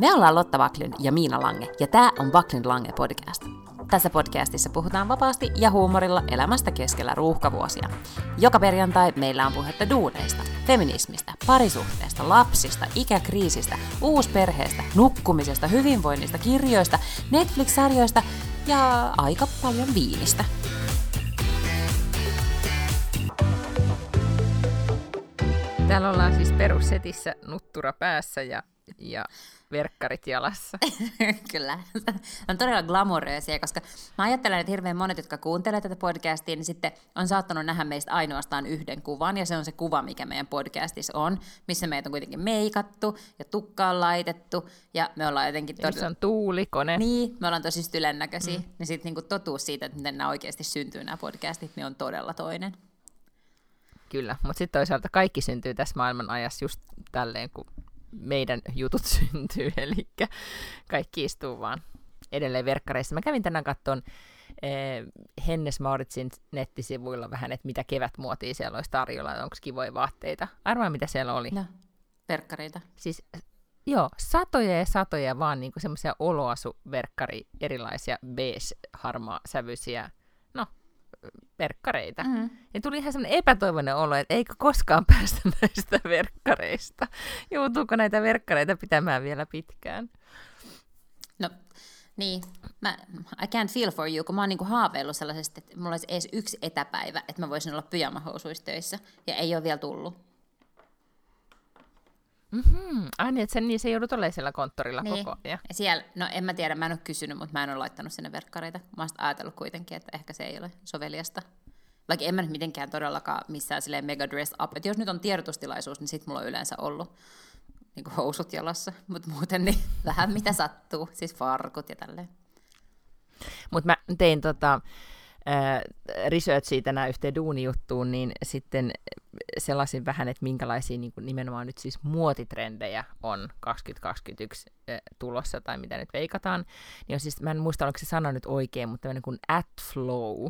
Me ollaan Lotta Vaklin ja Miina Lange, ja tämä on Vaklin Lange podcast. Tässä podcastissa puhutaan vapaasti ja huumorilla elämästä keskellä ruuhkavuosia. Joka perjantai meillä on puhetta duuneista, feminismistä, parisuhteesta, lapsista, ikäkriisistä, uusperheestä, nukkumisesta, hyvinvoinnista, kirjoista, Netflix-sarjoista ja aika paljon viinistä. Täällä ollaan siis perussetissä nuttura päässä ja, ja verkkarit jalassa. Kyllä. on todella glamoureisia, koska mä ajattelen, että hirveän monet, jotka kuuntelee tätä podcastia, niin sitten on saattanut nähdä meistä ainoastaan yhden kuvan, ja se on se kuva, mikä meidän podcastissa on, missä meitä on kuitenkin meikattu ja tukka on laitettu, ja me ollaan jotenkin... Todella... Se on tuulikone. Niin, me ollaan tosi stylen-näköisiä, mm. niin sitten niinku totuus siitä, että miten nämä oikeasti syntyy nämä podcastit, niin on todella toinen. Kyllä, mutta sitten toisaalta kaikki syntyy tässä maailman ajassa just tälleen, kun meidän jutut syntyy, eli kaikki istuu vaan edelleen verkkareissa. Mä kävin tänään katton eh, Hennes Mauritsin nettisivuilla vähän, että mitä kevätmuotia siellä olisi tarjolla, onko kivoja vaatteita. Arvaa, mitä siellä oli. No, verkkareita. Siis Joo, satoja ja satoja vaan niinku semmoisia oloasuverkkari, erilaisia beige-harmaa sävyisiä verkkareita. Mm. Ja tuli ihan semmoinen epätoivoinen olo, että eikö koskaan päästä näistä verkkareista. Joutuuko näitä verkkareita pitämään vielä pitkään? No, niin. Mä, I can't feel for you, kun mä oon niinku haaveillut sellaisesta, että mulla olisi edes yksi etäpäivä, että mä voisin olla pyjamahousuissa töissä, ja ei ole vielä tullut. Mm-hmm. Ai niin, että sen, niin se joudut olemaan siellä konttorilla niin. koko ajan. Ja siellä, no en mä tiedä, mä en ole kysynyt, mutta mä en ole laittanut sinne verkkareita. Mä oon ajatellut kuitenkin, että ehkä se ei ole soveliasta. Vaikka en mä nyt mitenkään todellakaan missään silleen mega dress up. Että jos nyt on tiedotustilaisuus, niin sit mulla on yleensä ollut niin kuin housut jalassa. Mutta muuten niin vähän mitä sattuu. Siis farkut ja tälleen. Mutta mä tein tota, researchia tänään yhteen duunijuttuun, niin sitten sellaisin vähän, että minkälaisia niin kuin nimenomaan nyt siis muotitrendejä on 2021 tulossa, tai mitä nyt veikataan. Niin on siis, mä en muista, onko se sana nyt oikein, mutta tämmöinen kuin Atflow,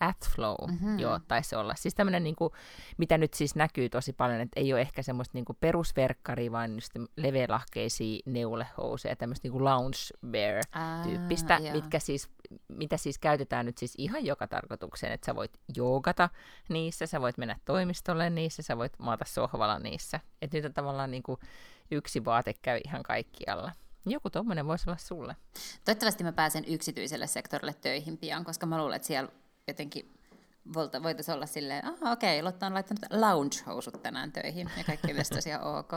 Atflow, mm-hmm. joo, taisi olla. Siis tämmöinen, niin kuin, mitä nyt siis näkyy tosi paljon, että ei ole ehkä semmoista niin kuin perusverkkaria, vaan just leveälahkeisia neulehousuja, tämmöistä niin kuin loungewear-tyyppistä, ah, mitkä siis, mitä siis käytetään nyt siis ihan joka tarkoitukseen, että sä voit joogata niissä, sä voit mennä toimistolle niissä, sä voit maata sohvalla niissä. Että nyt on tavallaan niin kuin yksi vaate käy ihan kaikkialla. Joku tuommoinen voisi olla sulle. Toivottavasti mä pääsen yksityiselle sektorille töihin pian, koska mä luulen, että siellä jotenkin voitaisiin olla silleen, aha okei, okay, Lotta on laittanut lounge-housut tänään töihin, ja kaikki on tosiaan ok.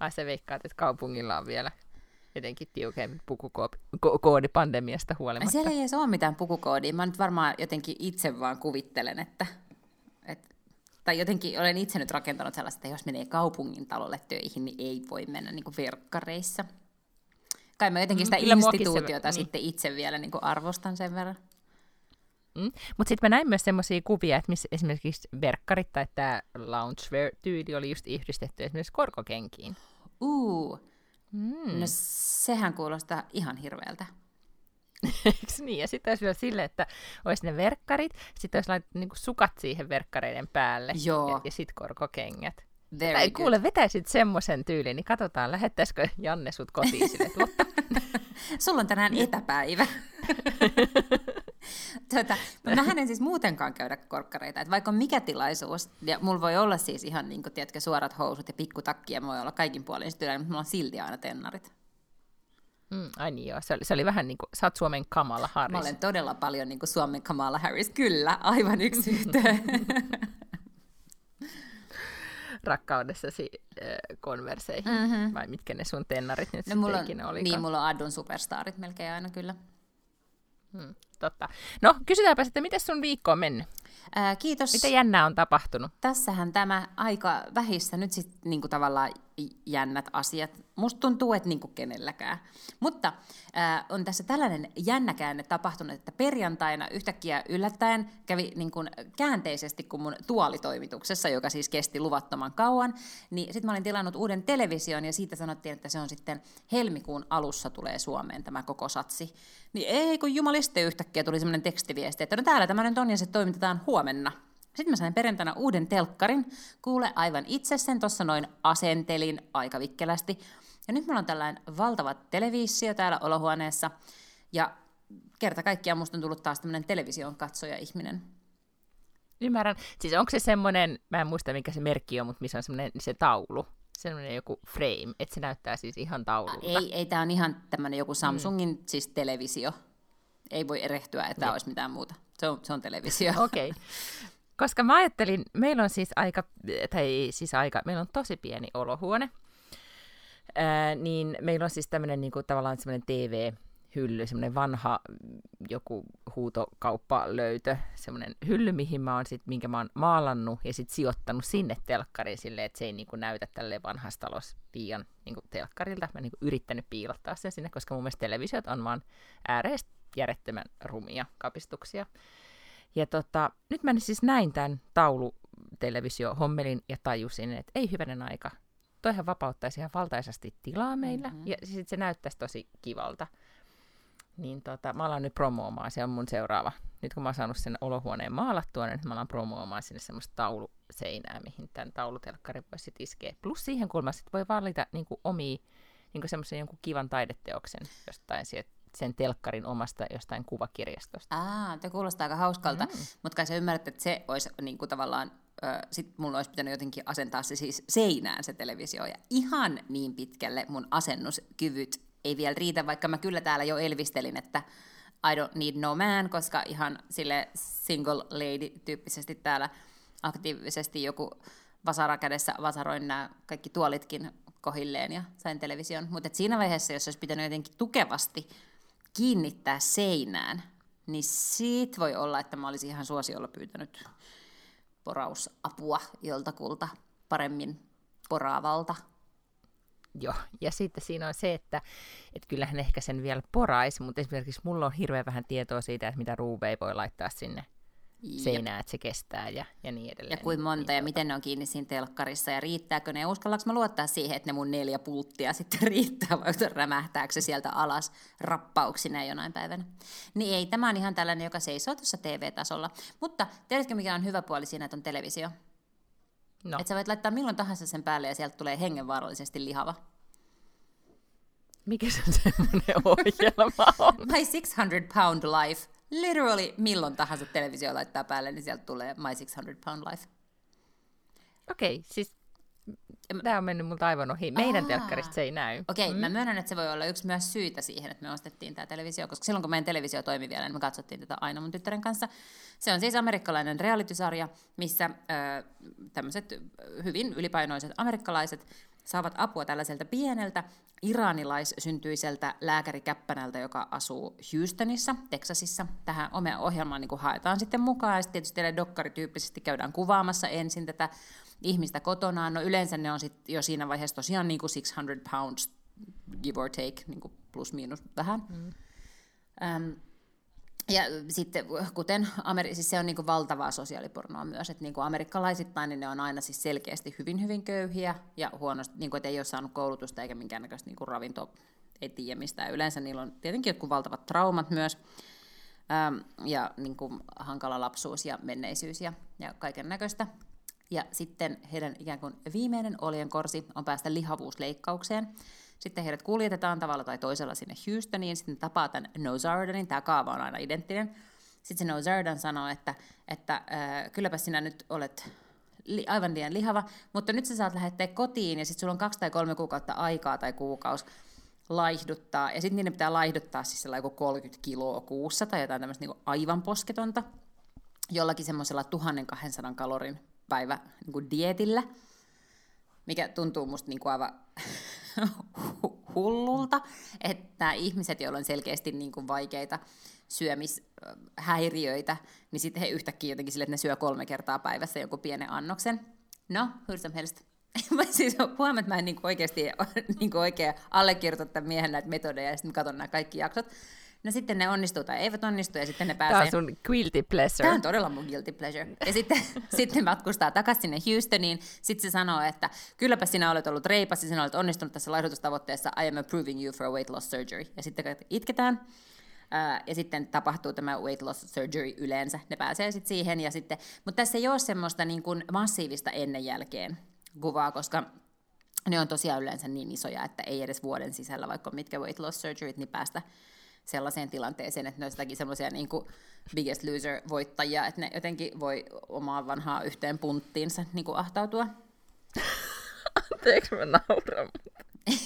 Ai se veikkaat, että kaupungilla on vielä jotenkin tiukempi pukukoodi pandemiasta huolimatta. Siellä ei edes ole mitään pukukoodia. Mä nyt varmaan jotenkin itse vaan kuvittelen, että, että tai jotenkin olen itse nyt rakentanut sellaista, että jos menee kaupungin talolle töihin, niin ei voi mennä niin kuin verkkareissa. Kai mä jotenkin mm, sitä mm, instituutiota se, sitten niin. itse vielä niin kuin arvostan sen verran. Mm. Mutta sitten mä näin myös semmoisia kuvia, että missä esimerkiksi verkkarit tai tämä loungewear-tyyli oli just yhdistetty esimerkiksi korkokenkiin. Uu, mm. no sehän kuulostaa ihan hirveältä. Eikö niin? Ja sitten olisi vielä silleen, että olisi ne verkkarit, sitten olisi laitettu niinku sukat siihen verkkareiden päälle Joo. ja, ja sitten korkokengät. Very tai kuule, vetäisit semmoisen tyylin, niin katsotaan, lähettäisikö Janne sut kotiin sille. Sulla on tänään etäpäivä. Tuota, mähän en siis muutenkaan käydä korkkareita, että vaikka on mikä tilaisuus, ja mulla voi olla siis ihan niin kuin, tiedätkö, suorat housut ja pikkutakki, ja voi olla kaikin puolin styylä, mutta mulla on silti aina tennarit. Mm, ai niin joo, se oli, se oli vähän niin kuin, sä oot Suomen Kamala Harris. Mä olen todella paljon niin kuin Suomen Kamala Harris, kyllä, aivan yksi yhteen. rakkaudessasi äh, konverseihin, mm-hmm. vai mitkä ne sun tennarit nyt no, mulla on, ikinä olikaan? Niin, mulla on Adun superstarit melkein aina kyllä. Hmm, totta. No, kysytäänpä sitten, miten sun viikko on mennyt? Ää, kiitos. Mitä jännää on tapahtunut? Tässähän tämä aika vähissä nyt sitten niinku tavallaan jännät asiat. Musta tuntuu, että niinku kenelläkään. Mutta äh, on tässä tällainen jännä käänne tapahtunut, että perjantaina yhtäkkiä yllättäen kävi niinku käänteisesti kuin mun tuolitoimituksessa, joka siis kesti luvattoman kauan, niin sitten mä olin tilannut uuden television ja siitä sanottiin, että se on sitten helmikuun alussa tulee Suomeen tämä koko satsi. Niin ei kun jumaliste yhtäkkiä tuli semmoinen tekstiviesti, että no täällä tämä nyt on ja se toimitetaan huomenna. Sitten mä sain perjantaina uuden telkkarin. Kuule, aivan itse sen tuossa noin asentelin aika vikkelästi. Ja nyt mulla on tällainen valtava televisio täällä olohuoneessa, ja kerta kaikkiaan musta on tullut taas tämmöinen television katsoja ihminen. Ymmärrän. Siis onko se semmoinen, mä en muista mikä se merkki on, mutta missä on semmoinen se taulu, semmoinen joku frame, että se näyttää siis ihan taululta. Ei, ei tämä on ihan tämmöinen joku Samsungin mm. siis televisio. Ei voi erehtyä, että tämä olisi mitään muuta. Se on, se on televisio. Okei. Okay. Koska mä ajattelin, meillä on siis aika, tai siis aika, meillä on tosi pieni olohuone, ää, niin meillä on siis tämmöinen niinku, tavallaan semmoinen TV, hylly, semmoinen vanha joku huutokauppalöytö, semmoinen hylly, mihin mä oon sit, minkä mä oon maalannut ja sitten sijoittanut sinne telkkariin silleen, että se ei niinku näytä tälle vanhassa talossa liian niinku telkkarilta. Mä niinku yrittänyt piilottaa sen sinne, koska mun mielestä televisiot on vaan ääreistä järjettömän rumia kapistuksia. Ja tota, nyt mä siis näin tämän taulutelevisio-hommelin ja tajusin, että ei hyvänen aika. Toihan vapauttaisi ihan valtaisasti tilaa meillä, mm-hmm. ja sitten se näyttäisi tosi kivalta. Niin tota, mä alan nyt promoomaan, se on mun seuraava. Nyt kun mä oon saanut sen olohuoneen maalattua, niin mä alan promoomaan sinne semmoista tauluseinää, mihin tämän taulutelkkari voisi sit iskeä. Plus siihen kulmaan sit voi valita niin omia, niin semmoisen jonkun kivan taideteoksen jostain sieltä sen telkkarin omasta jostain kuvakirjastosta. Aa, te kuulostaa aika hauskalta, mm. mutta kai sä ymmärrät, että se olisi niin kuin tavallaan, äh, sit mulla olisi pitänyt jotenkin asentaa se siis seinään se televisio, ja ihan niin pitkälle mun asennuskyvyt ei vielä riitä, vaikka mä kyllä täällä jo elvistelin, että I don't need no man, koska ihan sille single lady-tyyppisesti täällä aktiivisesti joku vasara kädessä vasaroin nämä kaikki tuolitkin kohilleen ja sain television. Mutta siinä vaiheessa, jos olisi pitänyt jotenkin tukevasti kiinnittää seinään, niin siitä voi olla, että mä olisin ihan suosiolla pyytänyt porausapua joltakulta paremmin poraavalta. Joo, ja sitten siinä on se, että, että kyllähän ehkä sen vielä poraisi, mutta esimerkiksi mulla on hirveän vähän tietoa siitä, että mitä ruuveja voi laittaa sinne seinään, että se kestää ja, ja niin edelleen. Ja kuin monta niin, ja miten ne on kiinni siinä telkkarissa ja riittääkö ne. Ja uskallanko mä luottaa siihen, että ne mun neljä pulttia sitten riittää vai rämähtääkö se sieltä alas rappauksina jonain päivänä. Niin ei, tämä on ihan tällainen, joka seisoo tuossa TV-tasolla. Mutta tiedätkö mikä on hyvä puoli siinä, että on televisio? No. Että sä voit laittaa milloin tahansa sen päälle ja sieltä tulee hengenvaarallisesti lihava. Mikä se semmoinen ohjelma on? My 600 pound life. Literally milloin tahansa televisio laittaa päälle, niin sieltä tulee My 600 pound life. Okei, okay, siis Tämä on mennyt multa aivan ohi. Meidän telkkarista se ei näy. Okei, okay, mm. mä myönnän, että se voi olla yksi myös syytä siihen, että me ostettiin tämä televisio, koska silloin kun meidän televisio toimi vielä, niin me katsottiin tätä aina mun tyttären kanssa. Se on siis amerikkalainen realitysarja, missä ö, tämmöiset hyvin ylipainoiset amerikkalaiset saavat apua tällaiselta pieneltä iranilaissyntyiseltä lääkärikäppänältä, joka asuu Houstonissa, Texasissa. Tähän ohjelmaan niin haetaan sitten mukaan, ja sitten tietysti dokkarityyppisesti käydään kuvaamassa ensin tätä ihmistä kotonaan. No yleensä ne on sit jo siinä vaiheessa tosiaan niin kuin 600 pounds, give or take, niin kuin plus miinus vähän. Mm. Ähm, ja sitten kuten Ameri- siis se on niin kuin valtavaa sosiaalipornoa myös, että niin kuin amerikkalaisittain niin ne on aina siis selkeästi hyvin hyvin köyhiä ja huonosti, niin kuin, että ei ole saanut koulutusta eikä minkäännäköistä niin kuin ravinto, ei tiedä mistään. Yleensä niillä on tietenkin jotkut valtavat traumat myös ja niin kuin hankala lapsuus ja menneisyys ja, ja kaiken näköistä. Ja sitten heidän ikään kuin viimeinen oljenkorsi on päästä lihavuusleikkaukseen. Sitten heidät kuljetetaan tavalla tai toisella sinne Houstoniin, sitten tapaa tämän Nozardanin, tämä kaava on aina identtinen. Sitten se Nozardan sanoo, että, että äh, kylläpä sinä nyt olet li- aivan liian lihava, mutta nyt sä saat lähettää kotiin ja sitten sulla on kaksi tai kolme kuukautta aikaa tai kuukausi laihduttaa. Ja sitten niiden pitää laihduttaa siis joku 30 kiloa kuussa tai jotain tämmöistä niin aivan posketonta jollakin semmoisella 1200 kalorin päivä niin kuin dietillä, mikä tuntuu musta niin kuin aivan hullulta, että ihmiset, joilla on selkeästi niin kuin vaikeita syömishäiriöitä, niin sitten he yhtäkkiä jotenkin sille, että ne syö kolme kertaa päivässä joku pienen annoksen. No, hur som helst. Mä siis huomaan, että mä en niin oikeasti niin oikein allekirjoita tämän miehen näitä metodeja ja sitten katson nämä kaikki jaksot. No sitten ne onnistuu tai eivät onnistu ja sitten ne pääsee... Tämä on sun guilty pleasure. Tämä on todella mun guilty pleasure. Ja sitten, sitten matkustaa takaisin sinne Houstoniin. Sitten se sanoo, että kylläpä sinä olet ollut reipas ja sinä olet onnistunut tässä laihdutustavoitteessa. I am approving you for a weight loss surgery. Ja sitten itketään. ja sitten tapahtuu tämä weight loss surgery yleensä. Ne pääsee sitten siihen. Ja sitten, mutta tässä ei ole semmoista niin kuin massiivista ennen jälkeen kuvaa, koska ne on tosiaan yleensä niin isoja, että ei edes vuoden sisällä, vaikka mitkä weight loss surgeryt, niin päästä sellaiseen tilanteeseen, että ne on sitäkin semmoisia niin biggest loser-voittajia, että ne jotenkin voi omaa vanhaa yhteen punttiinsa niin kuin ahtautua. Anteeksi, mä nauran.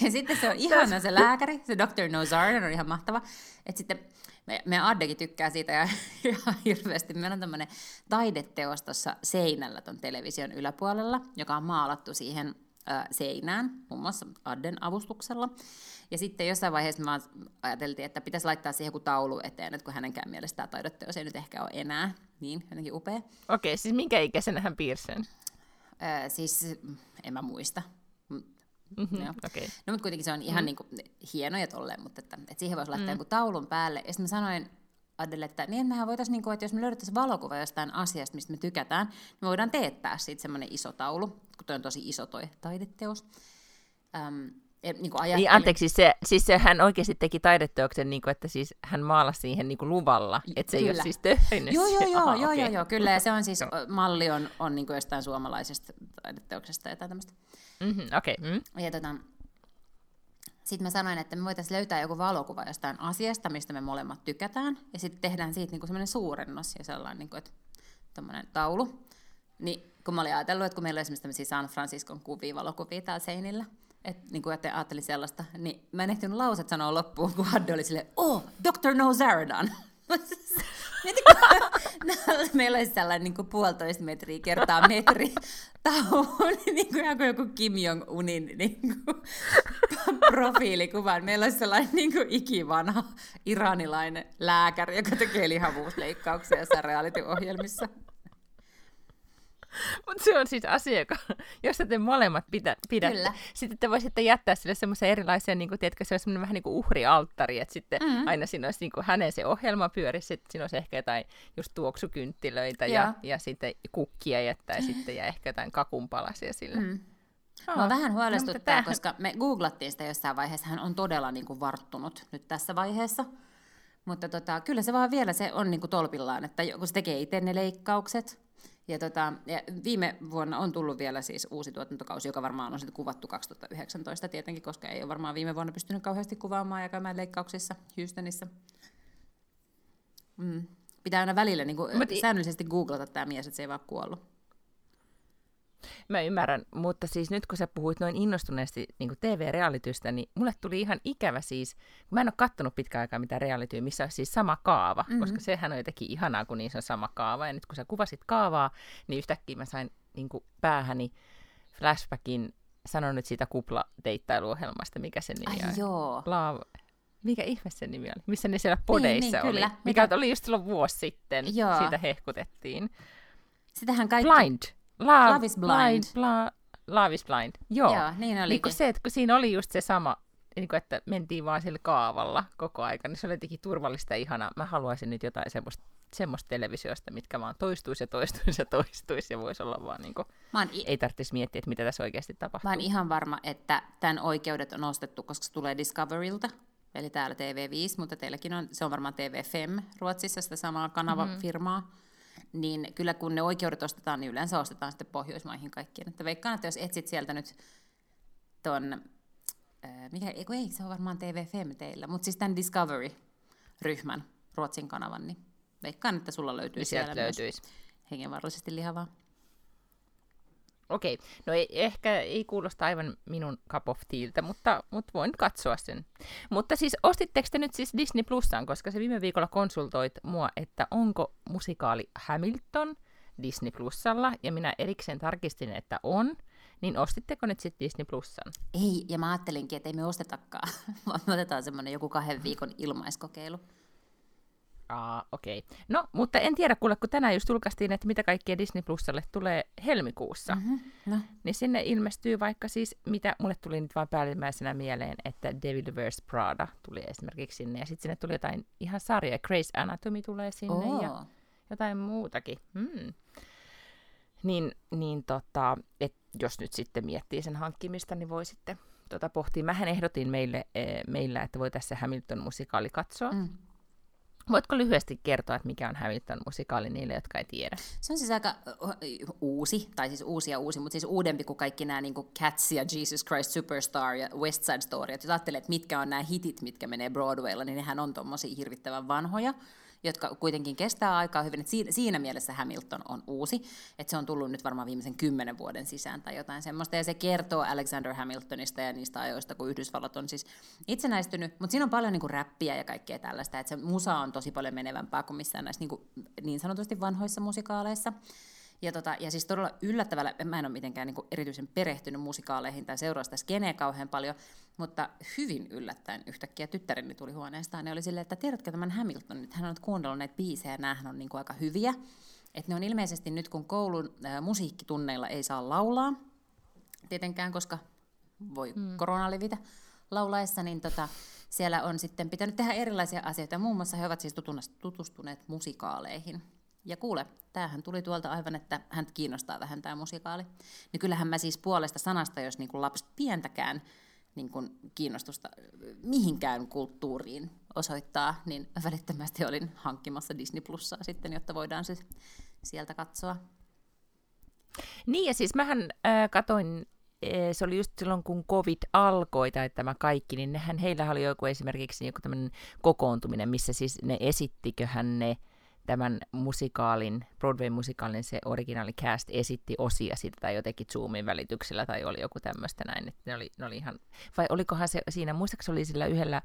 Ja sitten se on ihana se lääkäri, se Dr. Nozar, on ihan mahtava. Että sitten me, meidän Addekin tykkää siitä ja, ja hirveästi. Meillä on tämmöinen taideteos tuossa seinällä ton television yläpuolella, joka on maalattu siihen seinään, muun muassa Adden avustuksella. Ja sitten jossain vaiheessa me ajateltiin, että pitäisi laittaa siihen joku taulu eteen, että kun hänenkään mielestä tämä taideteos ei nyt ehkä ole enää niin jotenkin upea. Okei, okay, siis minkä ikäisenä hän piirsi sen? Ä, siis en mä muista. Mm-hmm, okay. No mutta kuitenkin se on ihan mm. niin kuin, hienoja tolleen, mutta että, että siihen voisi laittaa mm. joku taulun päälle. Ja sitten mä sanoin Adelle, että niin mehän voitaisiin, niin kuin, että jos me löydettäisiin valokuva jostain asiasta, mistä me tykätään, niin me voidaan teettää siitä semmoinen iso taulu, kun toi on tosi iso toi taideteos. Öm, niin, kuin niin anteeksi, se, siis se, hän oikeasti teki taideteoksen, niin kuin, että siis hän maalasi siihen niin kuin luvalla, että se kyllä. ei ole siis töhöinen. Joo, joo, joo, Aha, joo, okay. joo, joo, kyllä, ja se on siis, malli on, on niin kuin jostain suomalaisesta taideteoksesta ja tämmöistä. Mm-hmm, okay. mm. Ja tota, sitten mä sanoin, että me voitaisiin löytää joku valokuva jostain asiasta, mistä me molemmat tykätään, ja sitten tehdään siitä niinku semmoinen suurennos ja sellainen niinku, että taulu. Niin kun mä olin ajatellut, että kun meillä on esimerkiksi tämmöisiä San Franciscon kuvia, valokuvia täällä seinillä, että niin kuin ajattelin sellaista, niin mä en ehtinyt lauset sanoa loppuun, kun Hadde oli silleen, oh, Dr. Nozaradan. Meillä olisi sellainen niin kuin puolitoista metriä kertaa metri taulu, niin kuin joku, joku Kim Jong-unin niin profiilikuva. Meillä olisi sellainen niin kuin ikivanha iranilainen lääkäri, joka tekee lihavuusleikkauksia jossain reality-ohjelmissa. Mutta se on siis asia, joka, josta te molemmat pitä, pidätte. Kyllä. Sitten te voisitte jättää sille semmoisia erilaisia, niin kuin, tiedätkö, se on semmoinen vähän niin kuin uhrialttari, että sitten mm-hmm. aina siinä olisi niin kuin hänen se ohjelma pyörisi, sitten siinä olisi ehkä jotain just tuoksukynttilöitä ja, ja sitten kukkia jättää sitten ja ehkä jotain kakunpalasia sille. Mm. Oh, Mua vähän no, huolestuttaa, no, koska me googlattiin sitä jossain vaiheessa, hän on todella niin kuin varttunut nyt tässä vaiheessa. Mutta tota, kyllä se vaan vielä se on niin kuin tolpillaan, että kun se tekee itse ne leikkaukset, ja, tota, ja viime vuonna on tullut vielä siis uusi tuotantokausi, joka varmaan on sitten kuvattu 2019 tietenkin, koska ei ole varmaan viime vuonna pystynyt kauheasti kuvaamaan ja käymään leikkauksissa Houstonissa. Mm. Pitää aina välillä niin kuin, Mut... säännöllisesti googlata tämä mies, että se ei vaan kuollut. Mä ymmärrän, mutta siis nyt kun sä puhuit noin innostuneesti niin TV-realitystä, niin mulle tuli ihan ikävä siis, kun mä en ole kattonut pitkään aikaa mitään realityä, missä on siis sama kaava, mm-hmm. koska sehän on jotenkin ihanaa, kun niissä on sama kaava. Ja nyt kun sä kuvasit kaavaa, niin yhtäkkiä mä sain niin päähäni flashbackin, sanon nyt siitä kupla-deittailuohjelmasta, mikä se nimi Ai on. joo. Laav... Mikä ihme se nimi oli? Missä ne siellä podeissa niin, niin, oli? Kyllä. Mikä Mitä? oli just silloin vuosi sitten. Joo. Siitä hehkutettiin. Sitähän kaikki... Blind. Love, Love is blind. blind bla, love is blind. Joo. Joo niin oli. Niin se, että kun siinä oli just se sama, niin kuin, että mentiin vaan sillä kaavalla koko aika, niin se oli jotenkin turvallista ja ihanaa. Mä haluaisin nyt jotain semmoista, semmoista televisiosta, mitkä vaan toistuisi ja toistuisi ja toistuisi ja voisi olla vaan niin kuin, i- ei tarvitsisi miettiä, että mitä tässä oikeasti tapahtuu. Mä oon ihan varma, että tämän oikeudet on ostettu, koska se tulee Discoverylta, eli täällä TV5, mutta teilläkin on, se on varmaan TV5 Ruotsissa sitä samaa kanavafirmaa. Mm-hmm niin kyllä kun ne oikeudet ostetaan, niin yleensä ostetaan sitten Pohjoismaihin kaikkiin. Että veikkaan, että jos etsit sieltä nyt ton, mikä, ei, se on varmaan TV5 teillä, mutta siis tämän Discovery-ryhmän Ruotsin kanavan, niin veikkaan, että sulla löytyy niin siellä löytyisi. myös hengenvaarallisesti lihavaa. Okei, no ei, ehkä ei kuulosta aivan minun cup of tealtä, mutta, mutta voin katsoa sen. Mutta siis ostitteko te nyt siis Disney Plusaan, koska se viime viikolla konsultoit mua, että onko musikaali Hamilton Disney Plusalla, ja minä erikseen tarkistin, että on, niin ostitteko nyt sitten Disney Plusan? Ei, ja mä ajattelinkin, että ei me ostetakaan, vaan me otetaan semmoinen joku kahden viikon ilmaiskokeilu. Ah, okei. Okay. No, mutta en tiedä, kuule, kun tänään just julkaistiin, että mitä kaikkia Disney Plusalle tulee helmikuussa. Mm-hmm. No. Niin sinne ilmestyy vaikka siis, mitä mulle tuli nyt vain päällimmäisenä mieleen, että Devil Wears Prada tuli esimerkiksi sinne. Ja sitten sinne tuli jotain ihan sarja, Grace Anatomy tulee sinne oh. ja jotain muutakin. Hmm. Niin, niin tota, et jos nyt sitten miettii sen hankkimista, niin voi sitten tota pohtia. Mähän ehdotin meille, e, meillä, että voi tässä Hamilton-musikaali katsoa. Mm Voitko lyhyesti kertoa, että mikä on Hamilton-musikaali niille, jotka ei tiedä? Se on siis aika uusi, tai siis uusi ja uusi, mutta siis uudempi kuin kaikki nämä niin kuin Cats ja Jesus Christ Superstar ja West Side Story. Jos ajattelee, että mitkä on nämä hitit, mitkä menee Broadwaylla, niin nehän on tommosia hirvittävän vanhoja jotka kuitenkin kestää aikaa hyvin. Et siinä, siinä mielessä Hamilton on uusi, että se on tullut nyt varmaan viimeisen kymmenen vuoden sisään tai jotain semmoista, ja se kertoo Alexander Hamiltonista ja niistä ajoista, kun Yhdysvallat on siis itsenäistynyt, mutta siinä on paljon niinku räppiä ja kaikkea tällaista, että se musa on tosi paljon menevämpää kuin missään näissä niinku, niin sanotusti vanhoissa musikaaleissa. Ja, tota, ja siis todella yllättävällä, mä en ole mitenkään niin erityisen perehtynyt musikaaleihin tai seuraa sitä skeneä kauhean paljon, mutta hyvin yllättäen yhtäkkiä tyttäreni tuli huoneestaan ja oli silleen, että tiedätkö tämän Hamilton, että hän on kuunnellut näitä biisejä ja nämähän on niin kuin aika hyviä. Että ne on ilmeisesti nyt, kun koulun äh, musiikkitunneilla ei saa laulaa, tietenkään, koska voi hmm. korona levitä laulaessa, niin tota, siellä on sitten pitänyt tehdä erilaisia asioita. Muun muassa he ovat siis tutustuneet musikaaleihin. Ja kuule, tämähän tuli tuolta aivan, että hän kiinnostaa vähän tämä musikaali. Niin kyllähän mä siis puolesta sanasta, jos niin kuin lapset pientäkään niin kuin kiinnostusta mihinkään kulttuuriin osoittaa, niin välittömästi olin hankkimassa Disney Plussaa sitten, jotta voidaan se sieltä katsoa. Niin ja siis mähän äh, katoin se oli just silloin, kun COVID alkoi tai tämä kaikki, niin nehän, heillä oli joku esimerkiksi joku tämmöinen kokoontuminen, missä siis ne esittiköhän ne tämän musikaalin, Broadway-musikaalin se originaali cast esitti osia siitä tai jotenkin Zoomin välityksellä tai oli joku tämmöistä näin, että ne oli, ne oli ihan, vai olikohan se siinä, muistaakseni oli sillä yhdellä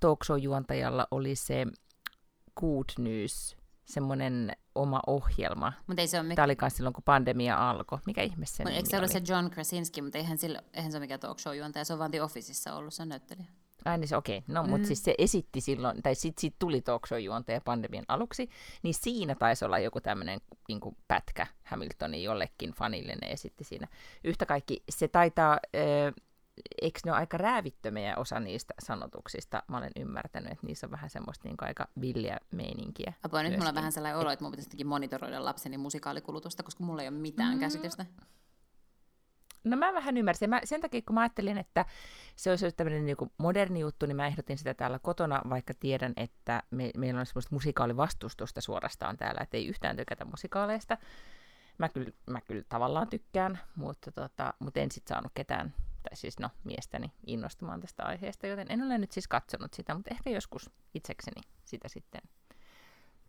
talk juontajalla oli se Good News, semmoinen oma ohjelma. Mutta ei se ole Tämä oli myös silloin, kun pandemia alkoi. Mikä ihme se Eikö se ollut se John Krasinski, mutta eihän, sillä, eihän se ole mikään talk show-juontaja, se on vaan The Officeissa ollut, se on näyttelijä. Ai niin se, okei. Okay. No, mm. mutta siis se esitti silloin, tai sitten sit tuli talk juontaja pandemian aluksi, niin siinä taisi olla joku tämmöinen niin pätkä Hamiltonin jollekin fanille, ne esitti siinä. Yhtä kaikki, se taitaa, äh, eikö ne ole aika räävittömiä osa niistä sanotuksista? Mä olen ymmärtänyt, että niissä on vähän semmoista niin aika villiä meininkiä. Apua, nyt mulla on vähän sellainen olo, että mun pitäisi monitoroida lapseni musikaalikulutusta, koska mulla ei ole mitään mm. käsitystä. No mä vähän ymmärsin. Mä, sen takia, kun mä ajattelin, että se olisi tämmöinen niin moderni juttu, niin mä ehdotin sitä täällä kotona, vaikka tiedän, että me, meillä on semmoista musikaalivastustusta suorastaan täällä, että ei yhtään tykätä musikaaleista. Mä kyllä, mä kyllä tavallaan tykkään, mutta, tota, mutta en sitten saanut ketään, tai siis no miestäni, innostumaan tästä aiheesta, joten en ole nyt siis katsonut sitä, mutta ehkä joskus itsekseni sitä sitten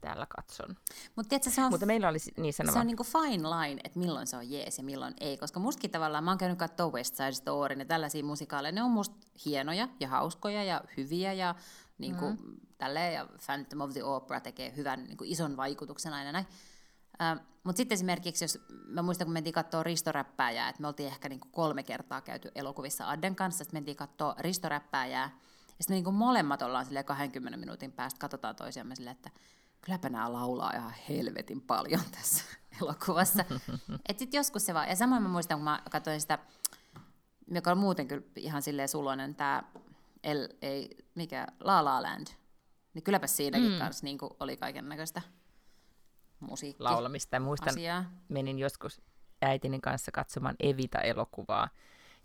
täällä katson. Mut tiedätkö, se on, Mutta meillä oli niin sanoma. Se on niinku fine line, että milloin se on jees ja milloin ei, koska mustakin tavallaan, mä oon käynyt katsoa West Side Story ja tällaisia musikaaleja, ne on musta hienoja ja hauskoja ja hyviä ja niinku, mm. tälleen, ja Phantom of the Opera tekee hyvän niinku, ison vaikutuksen aina näin. Mutta sitten esimerkiksi, jos mä muistan, kun mentiin katsoa Ristoräppääjää, että me oltiin ehkä niinku kolme kertaa käyty elokuvissa Adden kanssa, sitten mentiin katsoa Ristoräppääjää, ja sitten me niinku molemmat ollaan 20 minuutin päästä, katsotaan toisiamme silleen, että kylläpä nämä laulaa ihan helvetin paljon tässä elokuvassa. Et sit joskus se vaan, ja samoin mä muistan, kun mä katsoin sitä, joka on muuten kyllä ihan silleen suloinen, tämä El, ei, mikä, La La Land, niin kylläpä siinäkin mm. kanssa niin oli kaiken näköistä musiikki Laulamista. Muistan, asiaa. menin joskus äitini kanssa katsomaan Evita-elokuvaa,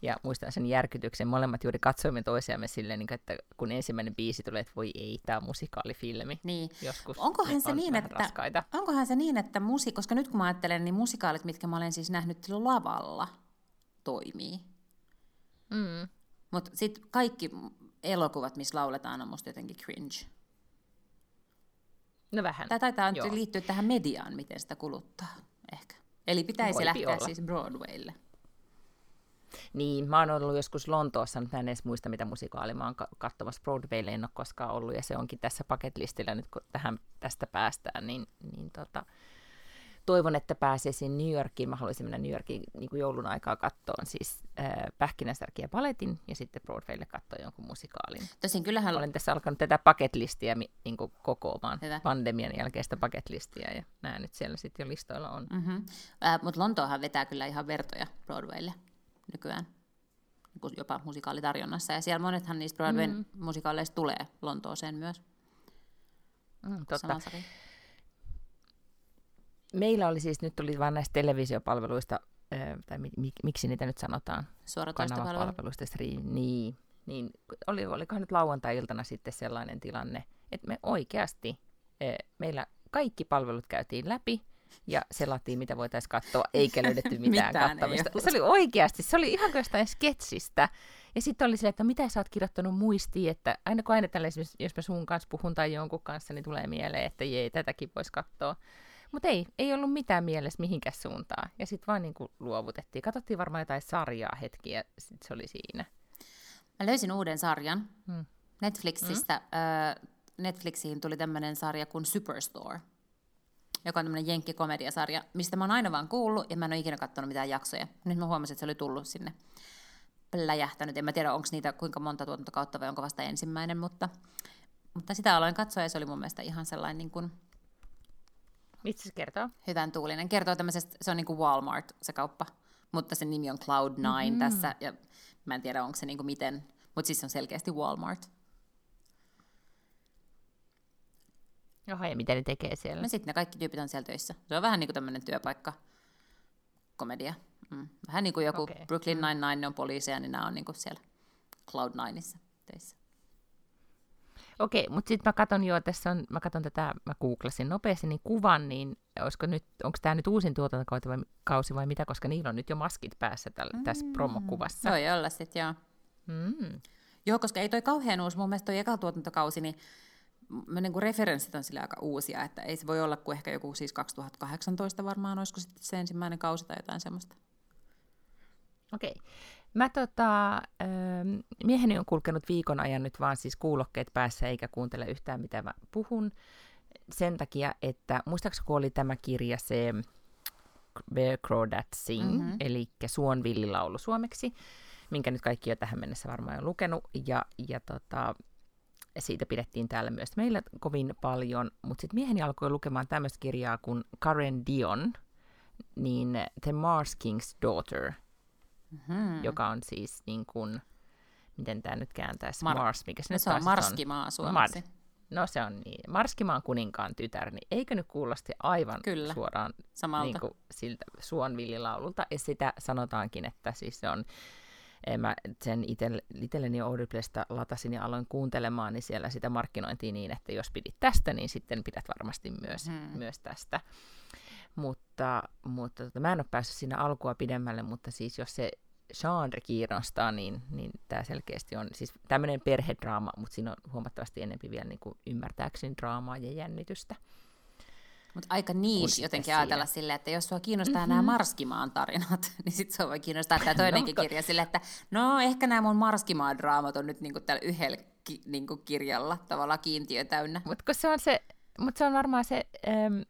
ja muistan sen järkytyksen. Molemmat juuri katsoimme toisiamme silleen, niin että kun ensimmäinen biisi tulee, että voi ei, tämä on musikaalifilmi. Niin. Joskus onkohan se, niin, että, raskaita. onkohan se niin, että musi, koska nyt kun mä ajattelen, niin musikaalit, mitkä mä olen siis nähnyt lavalla, toimii. Mm. Mutta sitten kaikki elokuvat, missä lauletaan, on musta jotenkin cringe. No vähän. Tämä taitaa Joo. liittyä tähän mediaan, miten sitä kuluttaa, ehkä. Eli pitäisi Voipi lähteä olla. siis Broadwaylle. Niin, mä oon ollut joskus Lontoossa, mutta en edes muista, mitä musikaali mä oon katsomassa Broadwaylle, en ole koskaan ollut, ja se onkin tässä paketlistillä nyt, kun tähän, tästä päästään, niin, niin tota, toivon, että pääsisin New Yorkiin. Mä haluaisin mennä New Yorkiin niin kuin joulun aikaa kattoon siis äh, Pähkinäsärki ja paletin ja sitten Broadwaylle katsoa jonkun musikaalin. Tosin kyllähän... Olen tässä alkanut tätä paketlistiä niin kuin kokoamaan, Hyvä. pandemian jälkeistä paketlistiä ja nämä nyt siellä sitten jo listoilla on. Mm-hmm. Äh, Mutta Lontoohan vetää kyllä ihan vertoja Broadwaylle nykyään niin jopa musikaalitarjonnassa. Ja siellä monethan niistä Broadwayn mm. musikaaleista tulee Lontooseen myös. Mm, totta. Meillä oli siis, nyt tuli vain näistä televisiopalveluista, tai mi, mi, miksi niitä nyt sanotaan? Suoratoistopalveluista. Niin, niin oli, olikohan nyt lauantai-iltana sitten sellainen tilanne, että me oikeasti meillä kaikki palvelut käytiin läpi, ja selattiin, mitä voitaisiin katsoa, eikä löydetty mitään, mitään kattamista. Se oli oikeasti, se oli ihan kuin jostain sketsistä. Ja sitten oli silleen, että no, mitä sä oot kirjoittanut muistiin, että aina kun aina tällä jos mä sun kanssa puhun tai jonkun kanssa, niin tulee mieleen, että jee, tätäkin voisi katsoa. Mutta ei, ei ollut mitään mielessä mihinkään suuntaan. Ja sitten vaan niin kuin luovutettiin. Katsottiin varmaan jotain sarjaa hetkiä, ja sitten se oli siinä. Mä löysin uuden sarjan hmm. Netflixistä. Hmm? Ö, Netflixiin tuli tämmöinen sarja kuin Superstore, joka on tämmöinen jenkkikomediasarja, mistä mä oon aina vaan kuullut, ja mä en ole ikinä katsonut mitään jaksoja. Nyt mä huomasin, että se oli tullut sinne pläjähtänyt. En mä tiedä, onko niitä kuinka monta tuotantokautta vai onko vasta ensimmäinen, mutta, mutta sitä aloin katsoa, ja se oli mun mielestä ihan sellainen niin kuin, Mistä se kertoo? Hyvän tuulinen. Kertoo tämmöisestä, se on niin kuin Walmart, se kauppa, mutta se nimi on Cloud9 mm-hmm. tässä, ja mä en tiedä, onko se niin kuin miten, mutta siis se on selkeästi Walmart. Jaha, ja mitä ne tekee siellä? No sitten ne kaikki tyypit on siellä töissä. Se on vähän niin kuin tämmöinen työpaikka, komedia. Mm. Vähän niin kuin joku okay. Brooklyn mm. Nine-Nine, ne on poliiseja, niin nämä on niin kuin siellä Cloud9issa töissä. Okei, mutta sitten mä katson jo, tässä on, mä katson tätä, mä googlasin nopeasti, niin kuvan, niin olisiko nyt, onko tämä nyt uusin tuotantokausi vai, kausi vai mitä, koska niillä on nyt jo maskit päässä täl, mm. tässä promokuvassa. Voi olla sitten, joo. Mm. Joo, koska ei toi kauhean uusi, mun mielestä toi eka tuotantokausi, niin mä niin kuin referenssit on sille aika uusia, että ei se voi olla kuin ehkä joku siis 2018 varmaan, olisiko sitten se ensimmäinen kausi tai jotain semmoista. Okei. Okay. Mä tota, äh, mieheni on kulkenut viikon ajan nyt vaan siis kuulokkeet päässä eikä kuuntele yhtään mitä mä puhun. Sen takia, että muistaakseni kun oli tämä kirja se Bear Crow That Sing, mm-hmm. eli Suon villilaulu suomeksi, minkä nyt kaikki jo tähän mennessä varmaan on lukenut. Ja, ja tota, siitä pidettiin täällä myös meillä kovin paljon, mutta sitten mieheni alkoi lukemaan tämmöistä kirjaa kuin Karen Dion, niin The Mars King's Daughter, mm-hmm. joka on siis niin kuin, miten tämä nyt kääntäisi, Mar- Mars, mikä se no, nyt se on Marskimaa suomeksi. Mar- no se on niin, Marskimaan kuninkaan tytär, niin eikö nyt kuulosti aivan Kyllä. suoraan Samalta. Niin kuin, siltä suonvillilaululta, ja sitä sanotaankin, että siis se on mä sen itselleni Audiblesta latasin ja aloin kuuntelemaan, niin siellä sitä markkinointiin niin, että jos pidit tästä, niin sitten pidät varmasti myös, hmm. myös tästä. Mutta, mutta tota, mä en ole päässyt siinä alkua pidemmälle, mutta siis jos se genre kiinnostaa, niin, niin tämä selkeästi on siis tämmöinen perhedraama, mutta siinä on huomattavasti enemmän vielä niin kuin ymmärtääkseni draamaa ja jännitystä. Mutta aika niish jotenkin ajatella silleen, että jos sua kiinnostaa mm-hmm. nämä Marskimaan tarinat, niin sitten sua voi kiinnostaa tämä toinenkin no, kirja silleen, että no ehkä nämä mun Marskimaan draamat on nyt niinku tällä yhdellä ki, niinku kirjalla tavallaan kiintiö täynnä. Mutta se on se, mut se on varmaan se ähm,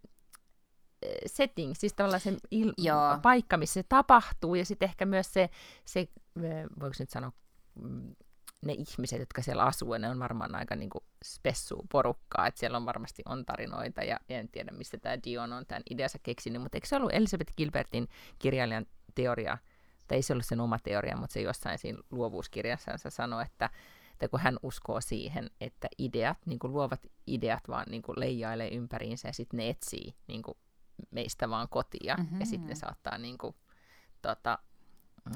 setting, siis tavallaan se il- paikka, missä se tapahtuu, ja sitten ehkä myös se, se voiko nyt sanoa, mm, ne ihmiset, jotka siellä asuu, ne on varmaan aika niin kuin spessua porukkaa, että siellä on varmasti on tarinoita, ja, ja en tiedä, mistä tämä Dion on tämän ideansa keksinyt, mutta eikö se ollut Elizabeth Gilbertin kirjailijan teoria, tai ei se ollut sen oma teoria, mutta se jossain siinä luovuuskirjassansa sanoi, että, että kun hän uskoo siihen, että ideat, niin kuin luovat ideat vaan niin kuin leijailee ympäriinsä, ja sitten ne etsii niin kuin meistä vaan kotia, mm-hmm. ja sitten ne saattaa niin kuin, tota,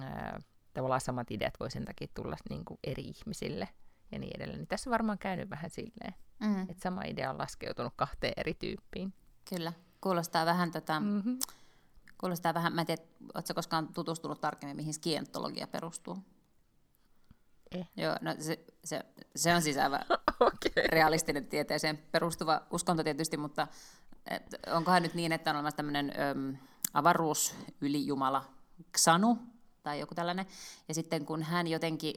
ää, tavallaan samat ideat voi sen takia tulla niin kuin eri ihmisille ja niin edelleen. Niin tässä on varmaan käynyt vähän silleen, mm. että sama idea on laskeutunut kahteen eri tyyppiin. Kyllä, kuulostaa vähän tätä, mm-hmm. kuulostaa vähän, mä en tiedä, ootko koskaan tutustunut tarkemmin, mihin skientologia perustuu? Eh. Joo, no se, se, se on siis aivan okay. realistinen tieteeseen perustuva uskonto tietysti, mutta et, onkohan nyt niin, että on olemassa tämmöinen avaruusylijumala Xanu, tai joku tällainen. Ja sitten kun hän jotenkin,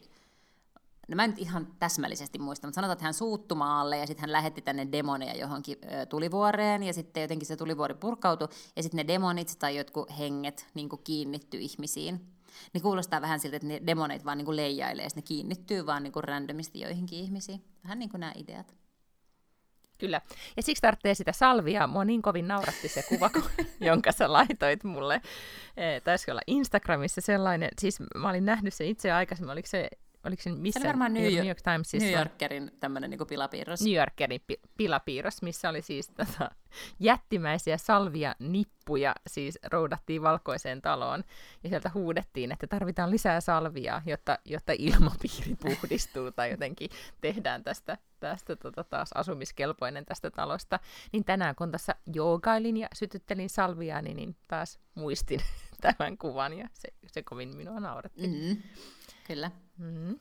no mä en nyt ihan täsmällisesti muista, mutta sanotaan, että hän suuttumaalle ja sitten hän lähetti tänne demoneja johonkin ö, tulivuoreen ja sitten jotenkin se tulivuori purkautui ja sitten ne demonit tai jotkut henget niin kiinnitty ihmisiin. Niin kuulostaa vähän siltä, että ne demonit vaan niin leijailee ja ne kiinnittyy vaan niin randomisti joihinkin ihmisiin. Vähän niin kuin nämä ideat. Kyllä. Ja siksi tarvitsee sitä salvia. Mua niin kovin nauratti se kuva, jonka sä laitoit mulle. E, taisi olla Instagramissa sellainen. Siis mä olin nähnyt sen itse aikaisemmin. Oliko se oliko se missä? Se oli varmaan New, New York Timesissa. New Yorkerin tämmöinen niin pilapiirros. New Yorkerin pi- pilapiirros, missä oli siis tota, jättimäisiä salvia nippuja, siis roudattiin valkoiseen taloon, ja sieltä huudettiin, että tarvitaan lisää salvia, jotta, jotta ilmapiiri puhdistuu, tai jotenkin tehdään tästä, tästä tota, taas asumiskelpoinen tästä talosta. Niin tänään, kun tässä joogailin ja sytyttelin salvia, niin, niin taas muistin tämän kuvan, ja se, se kovin minua nauratti. Mm-hmm. Kyllä. Mm-hmm.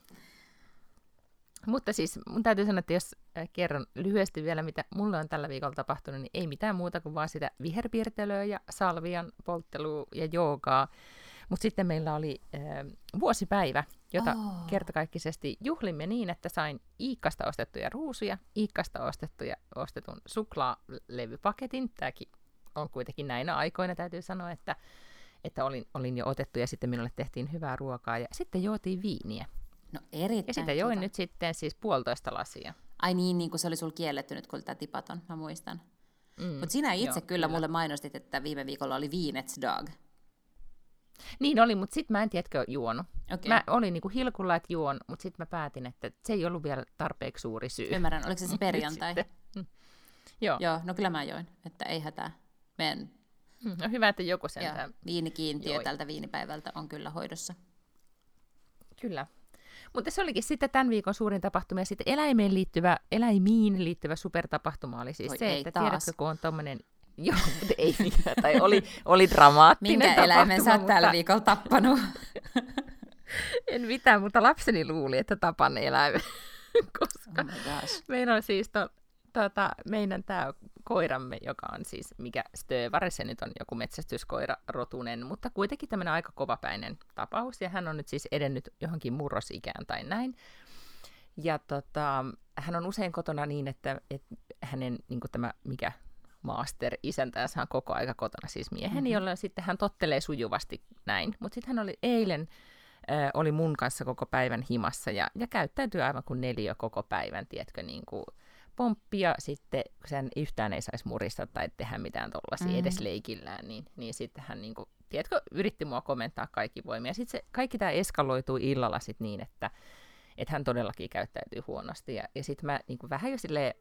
Mutta siis mun täytyy sanoa, että jos äh, kerron lyhyesti vielä, mitä mulle on tällä viikolla tapahtunut, niin ei mitään muuta kuin vaan sitä viherpiirtelyä ja salvian polttelua ja joogaa. Mutta sitten meillä oli äh, vuosipäivä, jota oh. kertakaikkisesti juhlimme niin, että sain Iikkasta ostettuja ruusuja, Iikkasta ostettuja, ostetun suklaalevypaketin. Tämäkin on kuitenkin näinä aikoina, täytyy sanoa, että, että olin, olin jo otettu ja sitten minulle tehtiin hyvää ruokaa ja sitten juotiin viiniä. No erittäin Ja sitä join nyt sitten siis puolitoista lasia. Ai niin, niin kuin se oli sulla kielletty nyt, kun oli tämä tipaton, mä muistan. Mm, Mutta sinä itse joo, kyllä, kyllä mulle mainostit, että viime viikolla oli Viinets Dog. Niin oli, mutta sitten mä en tiedätkö juonut. Okay. Mä olin niinku hilkulla, että juon, mutta sitten mä päätin, että se ei ollut vielä tarpeeksi suuri syy. Ymmärrän, oliko se se perjantai? Joo. Joo, no kyllä mä join, että ei hätää. Meidän no hyvä, että joku sen. Viinikiintiö joi. tältä viinipäivältä on kyllä hoidossa. Kyllä. Mutta se olikin sitten tämän viikon suurin tapahtuma, ja sitten eläimeen liittyvä, eläimiin liittyvä supertapahtuma oli siis Oi, se, että taas. tiedätkö, kun on tommonen Joo, mutta ei mikään, tai oli, oli dramaattinen Minkä eläimen sä oot mutta... tällä viikolla tappanut? en mitään, mutta lapseni luuli, että tapan eläimen. Koska oh meillä on siis to, tota, meidän tämä koiramme, joka on siis, mikä Stövari, se nyt on joku metsästyskoira rotunen, mutta kuitenkin tämmöinen aika kovapäinen tapaus, ja hän on nyt siis edennyt johonkin murrosikään tai näin. Ja tota, hän on usein kotona niin, että, että hänen niin tämä, mikä master isäntänsä on koko aika kotona, siis mieheni, mm-hmm. jolla sitten hän tottelee sujuvasti näin. Mutta sitten hän oli eilen, äh, oli mun kanssa koko päivän himassa ja, ja käyttäytyy aivan kuin neljä koko päivän, tiedätkö, niin kuin pomppia sitten, kun sen yhtään ei saisi murista tai tehdä mitään tuollaisia mm-hmm. edes leikillään, niin, niin sitten hän, niin kuin, tiedätkö, yritti mua komentaa kaikki voimia. Sitten se, kaikki tämä eskaloituu illalla sitten niin, että, että hän todellakin käyttäytyy huonosti. Ja, ja sitten mä niin kuin vähän jo silleen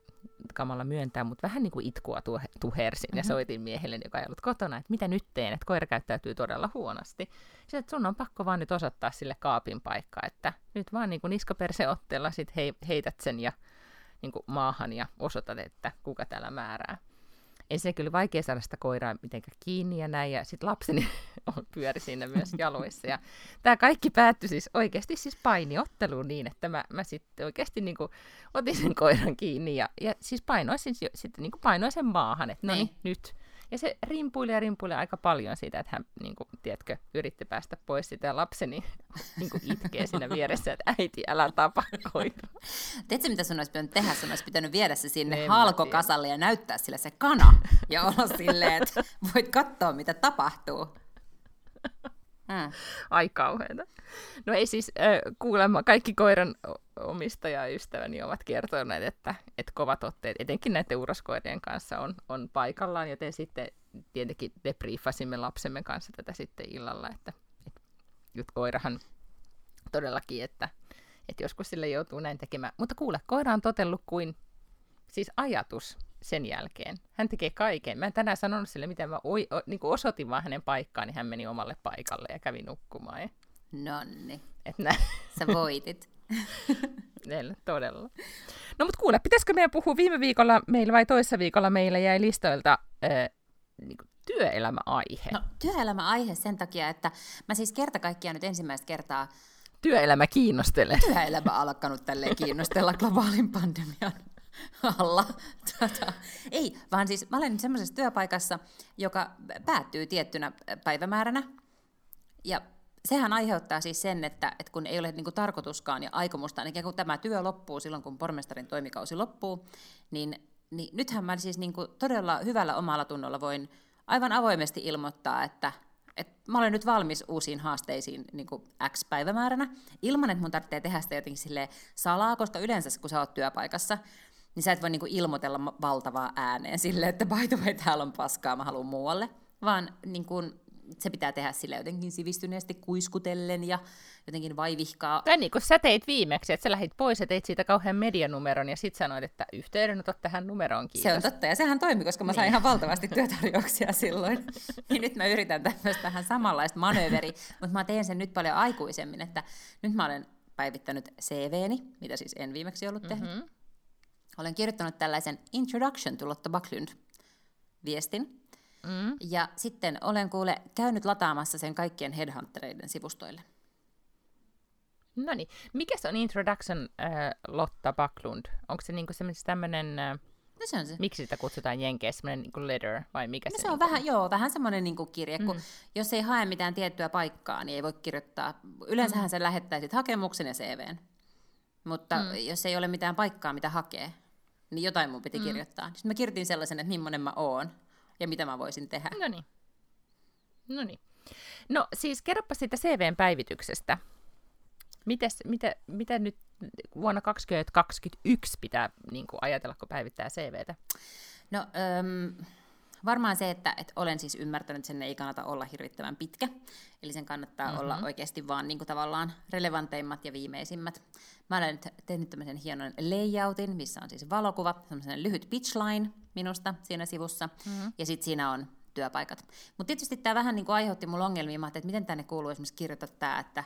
kamalla myöntää, mutta vähän niin kuin itkua tuhe, tuhersin mm-hmm. ja soitin miehelle, joka ei ollut kotona, että mitä nyt teen, että koira käyttäytyy todella huonosti. Sitten, että sun on pakko vaan nyt osoittaa sille kaapin paikka, että nyt vaan niin kuin niskaperseotteella sit hei, heität sen ja niin kuin maahan ja osoitat, että kuka täällä määrää. se kyllä vaikea saada sitä koiraa mitenkään kiinni ja näin, ja sitten lapseni pyöri siinä myös jaloissa. Ja tämä kaikki päättyi siis oikeasti siis painiotteluun niin, että mä, mä sitten oikeasti niin kuin otin sen koiran kiinni ja, ja siis painoisin, sitten niin kuin painoin sen maahan, että no niin, nyt ja se rimpuili ja rimpuili aika paljon siitä, että hän, niin kuin, tiedätkö, yritti päästä pois sitä lapseni niin kuin itkee siinä vieressä, että äiti, älä tapa koira. Tiedätkö, mitä sun olisi pitänyt tehdä? Sun olisi pitänyt viedä se sinne en halkokasalle ja näyttää sille se kana ja olla silleen, että voit katsoa, mitä tapahtuu. Mm. Ai kauheeta. No ei siis äh, kuulemma kaikki koiran omistajaystäväni ovat kertoneet, että, että kovat otteet, etenkin näiden uroskoirien kanssa, on, on paikallaan, joten sitten tietenkin debriefasimme lapsemme kanssa tätä sitten illalla, että, että nyt koirahan todellakin, että, että joskus sille joutuu näin tekemään. Mutta kuule, koira on totellut kuin siis ajatus sen jälkeen. Hän tekee kaiken. Mä en tänään sanonut sille, miten mä oi, o, niin osoitin vaan hänen paikkaan, niin hän meni omalle paikalle ja kävi nukkumaan. Ja... Nonni. Et nä... Sä voitit. Meillä, todella. No mutta kuule, pitäisikö meidän puhua viime viikolla meillä vai toissa viikolla meillä jäi listoilta äh, niin työelämäaihe? No, työelämäaihe sen takia, että mä siis kerta kaikkiaan nyt ensimmäistä kertaa Työelämä kiinnostelee. Työelämä alkanut tälleen kiinnostella globaalin pandemian alla. Tota, ei, vaan siis mä olen semmoisessa työpaikassa, joka päättyy tiettynä päivämääränä. Ja sehän aiheuttaa siis sen, että, että kun ei ole niin tarkoituskaan ja aikomusta, niin kun tämä työ loppuu silloin, kun pormestarin toimikausi loppuu, niin, niin nythän mä siis niin todella hyvällä omalla tunnolla voin aivan avoimesti ilmoittaa, että, että mä olen nyt valmis uusiin haasteisiin niin kuin X-päivämääränä, ilman että mun tarvitsee tehdä sitä jotenkin salaa, koska yleensä kun sä oot työpaikassa, niin sä et voi niinku ilmoitella valtavaa ääneen silleen, että by the way, täällä on paskaa, mä haluan muualle. Vaan niin kuin, se pitää tehdä sille jotenkin sivistyneesti kuiskutellen ja jotenkin vaivihkaa. Tai niin kuin sä teit viimeksi, että sä lähdit pois ja teit siitä kauhean medianumeron ja sitten sanoit, että yhteydenotot tähän numeroon, kiitos. Se on totta, ja sehän toimi, koska mä sain niin. ihan valtavasti työtarjouksia silloin. niin nyt mä yritän tämmöistä vähän samanlaista manööveri, mutta mä teen sen nyt paljon aikuisemmin, että nyt mä olen päivittänyt CVni, mitä siis en viimeksi ollut tehnyt. Mm-hmm. Olen kirjoittanut tällaisen Introduction to Lotta Backlund viestin, Mm. Ja sitten olen kuule käynyt lataamassa sen kaikkien headhuntereiden sivustoille. No niin. Mikä se on Introduction äh, Lotta Backlund? Onko se niinku tämmöinen... Äh, no se on se. Miksi sitä kutsutaan jenkeissä, semmoinen niinku letter, vai mikä no se, se on? Niinku vähän, joo, vähän semmoinen niinku kirje, kun mm. jos ei hae mitään tiettyä paikkaa, niin ei voi kirjoittaa. Yleensähän mm. sä lähettäisit hakemuksen ja CVn. Mutta mm. jos ei ole mitään paikkaa, mitä hakee, niin jotain mun piti mm. kirjoittaa. Sitten mä kirjoitin sellaisen, että millainen mä oon ja mitä mä voisin tehdä. No niin. No niin. No siis kerropa siitä CVn päivityksestä. Mites, mitä, mitä nyt vuonna 2021 pitää niin kuin ajatella, kun päivittää CVtä? No öm, varmaan se, että, että olen siis ymmärtänyt, että sen ei kannata olla hirvittävän pitkä. Eli sen kannattaa mm-hmm. olla oikeasti vaan niin kuin tavallaan relevanteimmat ja viimeisimmät. Mä olen nyt tehnyt tämmöisen hienon layoutin, missä on siis valokuva, semmoinen lyhyt pitchline minusta siinä sivussa, mm-hmm. ja sitten siinä on työpaikat. Mutta tietysti tämä vähän niin kuin aiheutti mulle ongelmia, mä että miten tänne kuuluu esimerkiksi kirjoittaa tämä, että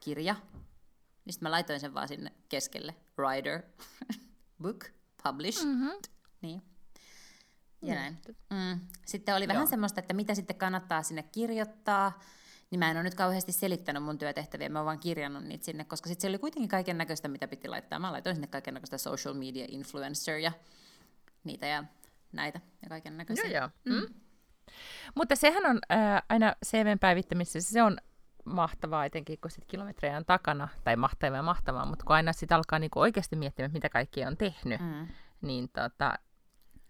kirja, niin sitten mä laitoin sen vaan sinne keskelle, writer, book, published, mm-hmm. niin. Ja mm. näin. Mm. Sitten oli Joo. vähän semmoista, että mitä sitten kannattaa sinne kirjoittaa, niin mä en ole nyt kauheasti selittänyt mun työtehtäviä, mä oon vaan kirjannut niitä sinne, koska sitten se oli kuitenkin kaiken näköistä, mitä piti laittaa. Mä laitoin sinne kaiken näköistä social media influencer ja niitä ja näitä ja kaiken näköisiä. Joo, joo. Mm. Mm. Mutta sehän on äh, aina CVn päivittämisessä, se on mahtavaa etenkin, kun sit kilometrejä on takana, tai mahtavaa ja mahtavaa, mutta kun aina sitten alkaa niinku oikeasti miettimään, mitä kaikki on tehnyt, mm. niin, tota,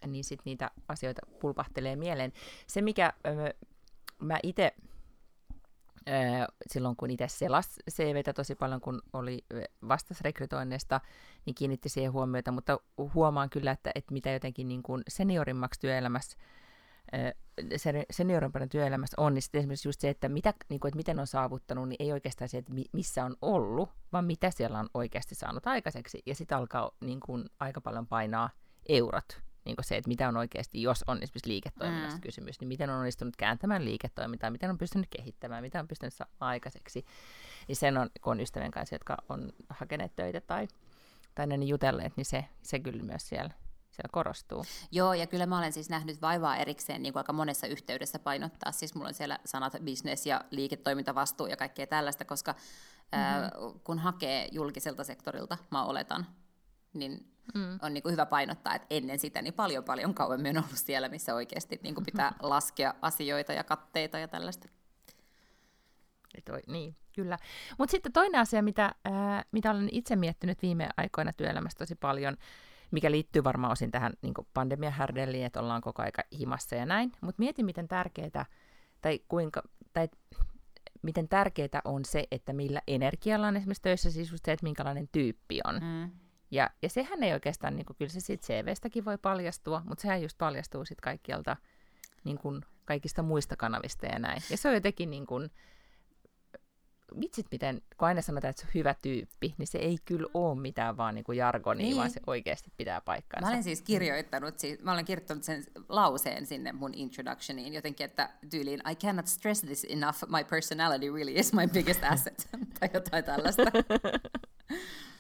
niin sitten niitä asioita pulpahtelee mieleen. Se, mikä ö, mä itse silloin kun itse selas CVtä tosi paljon, kun oli vastasrekrytoinnista, niin kiinnitti siihen huomiota, mutta huomaan kyllä, että, että mitä jotenkin niin kuin seniorimmaksi työelämässä seniorimpana työelämässä on, niin esimerkiksi just se, että, mitä, niin kuin, että miten on saavuttanut, niin ei oikeastaan se, että missä on ollut, vaan mitä siellä on oikeasti saanut aikaiseksi. Ja sitten alkaa niin kuin, aika paljon painaa eurot niin se, että mitä on oikeasti, jos on esimerkiksi liiketoiminnasta mm. kysymys, niin miten on onnistunut kääntämään liiketoimintaa, miten on pystynyt kehittämään, mitä on pystynyt saamaan aikaiseksi. Niin sen on, kun on ystävien kanssa, jotka on hakeneet töitä tai, tai ne jutelleet, niin se, se kyllä myös siellä, siellä korostuu. Joo, ja kyllä mä olen siis nähnyt vaivaa erikseen niin kuin aika monessa yhteydessä painottaa. Siis mulla on siellä sanat business ja liiketoimintavastuu ja kaikkea tällaista, koska mm-hmm. ää, kun hakee julkiselta sektorilta, mä oletan, niin mm. on niin kuin hyvä painottaa, että ennen sitä niin paljon paljon kauemmin on ollut siellä, missä oikeasti niin kuin pitää laskea asioita ja katteita ja tällaista. Toi, niin, kyllä. Mutta sitten toinen asia, mitä, ää, mitä olen itse miettinyt viime aikoina työelämässä tosi paljon, mikä liittyy varmaan osin tähän niin pandemian härdelliin, että ollaan koko aika himassa ja näin, mutta mietin, miten tärkeää, tai kuinka, tai miten tärkeää on se, että millä energialla on esimerkiksi töissä, siis se, että minkälainen tyyppi on. Mm. Ja, ja sehän ei oikeastaan, niin kuin, kyllä se siitä CVstäkin voi paljastua, mutta sehän just paljastuu sitten kaikkialta niin kuin, kaikista muista kanavista ja näin. Ja se on jotenkin niin kuin, vitsit miten, kun aina sanotaan, että se on hyvä tyyppi, niin se ei kyllä ole mitään vaan niin kuin jargonia, niin. vaan se oikeasti pitää paikkaansa. Mä olen siis kirjoittanut, siis, mä olen kirjoittanut sen lauseen sinne mun introductioniin jotenkin, että tyyliin I cannot stress this enough, my personality really is my biggest asset, tai jotain tällaista.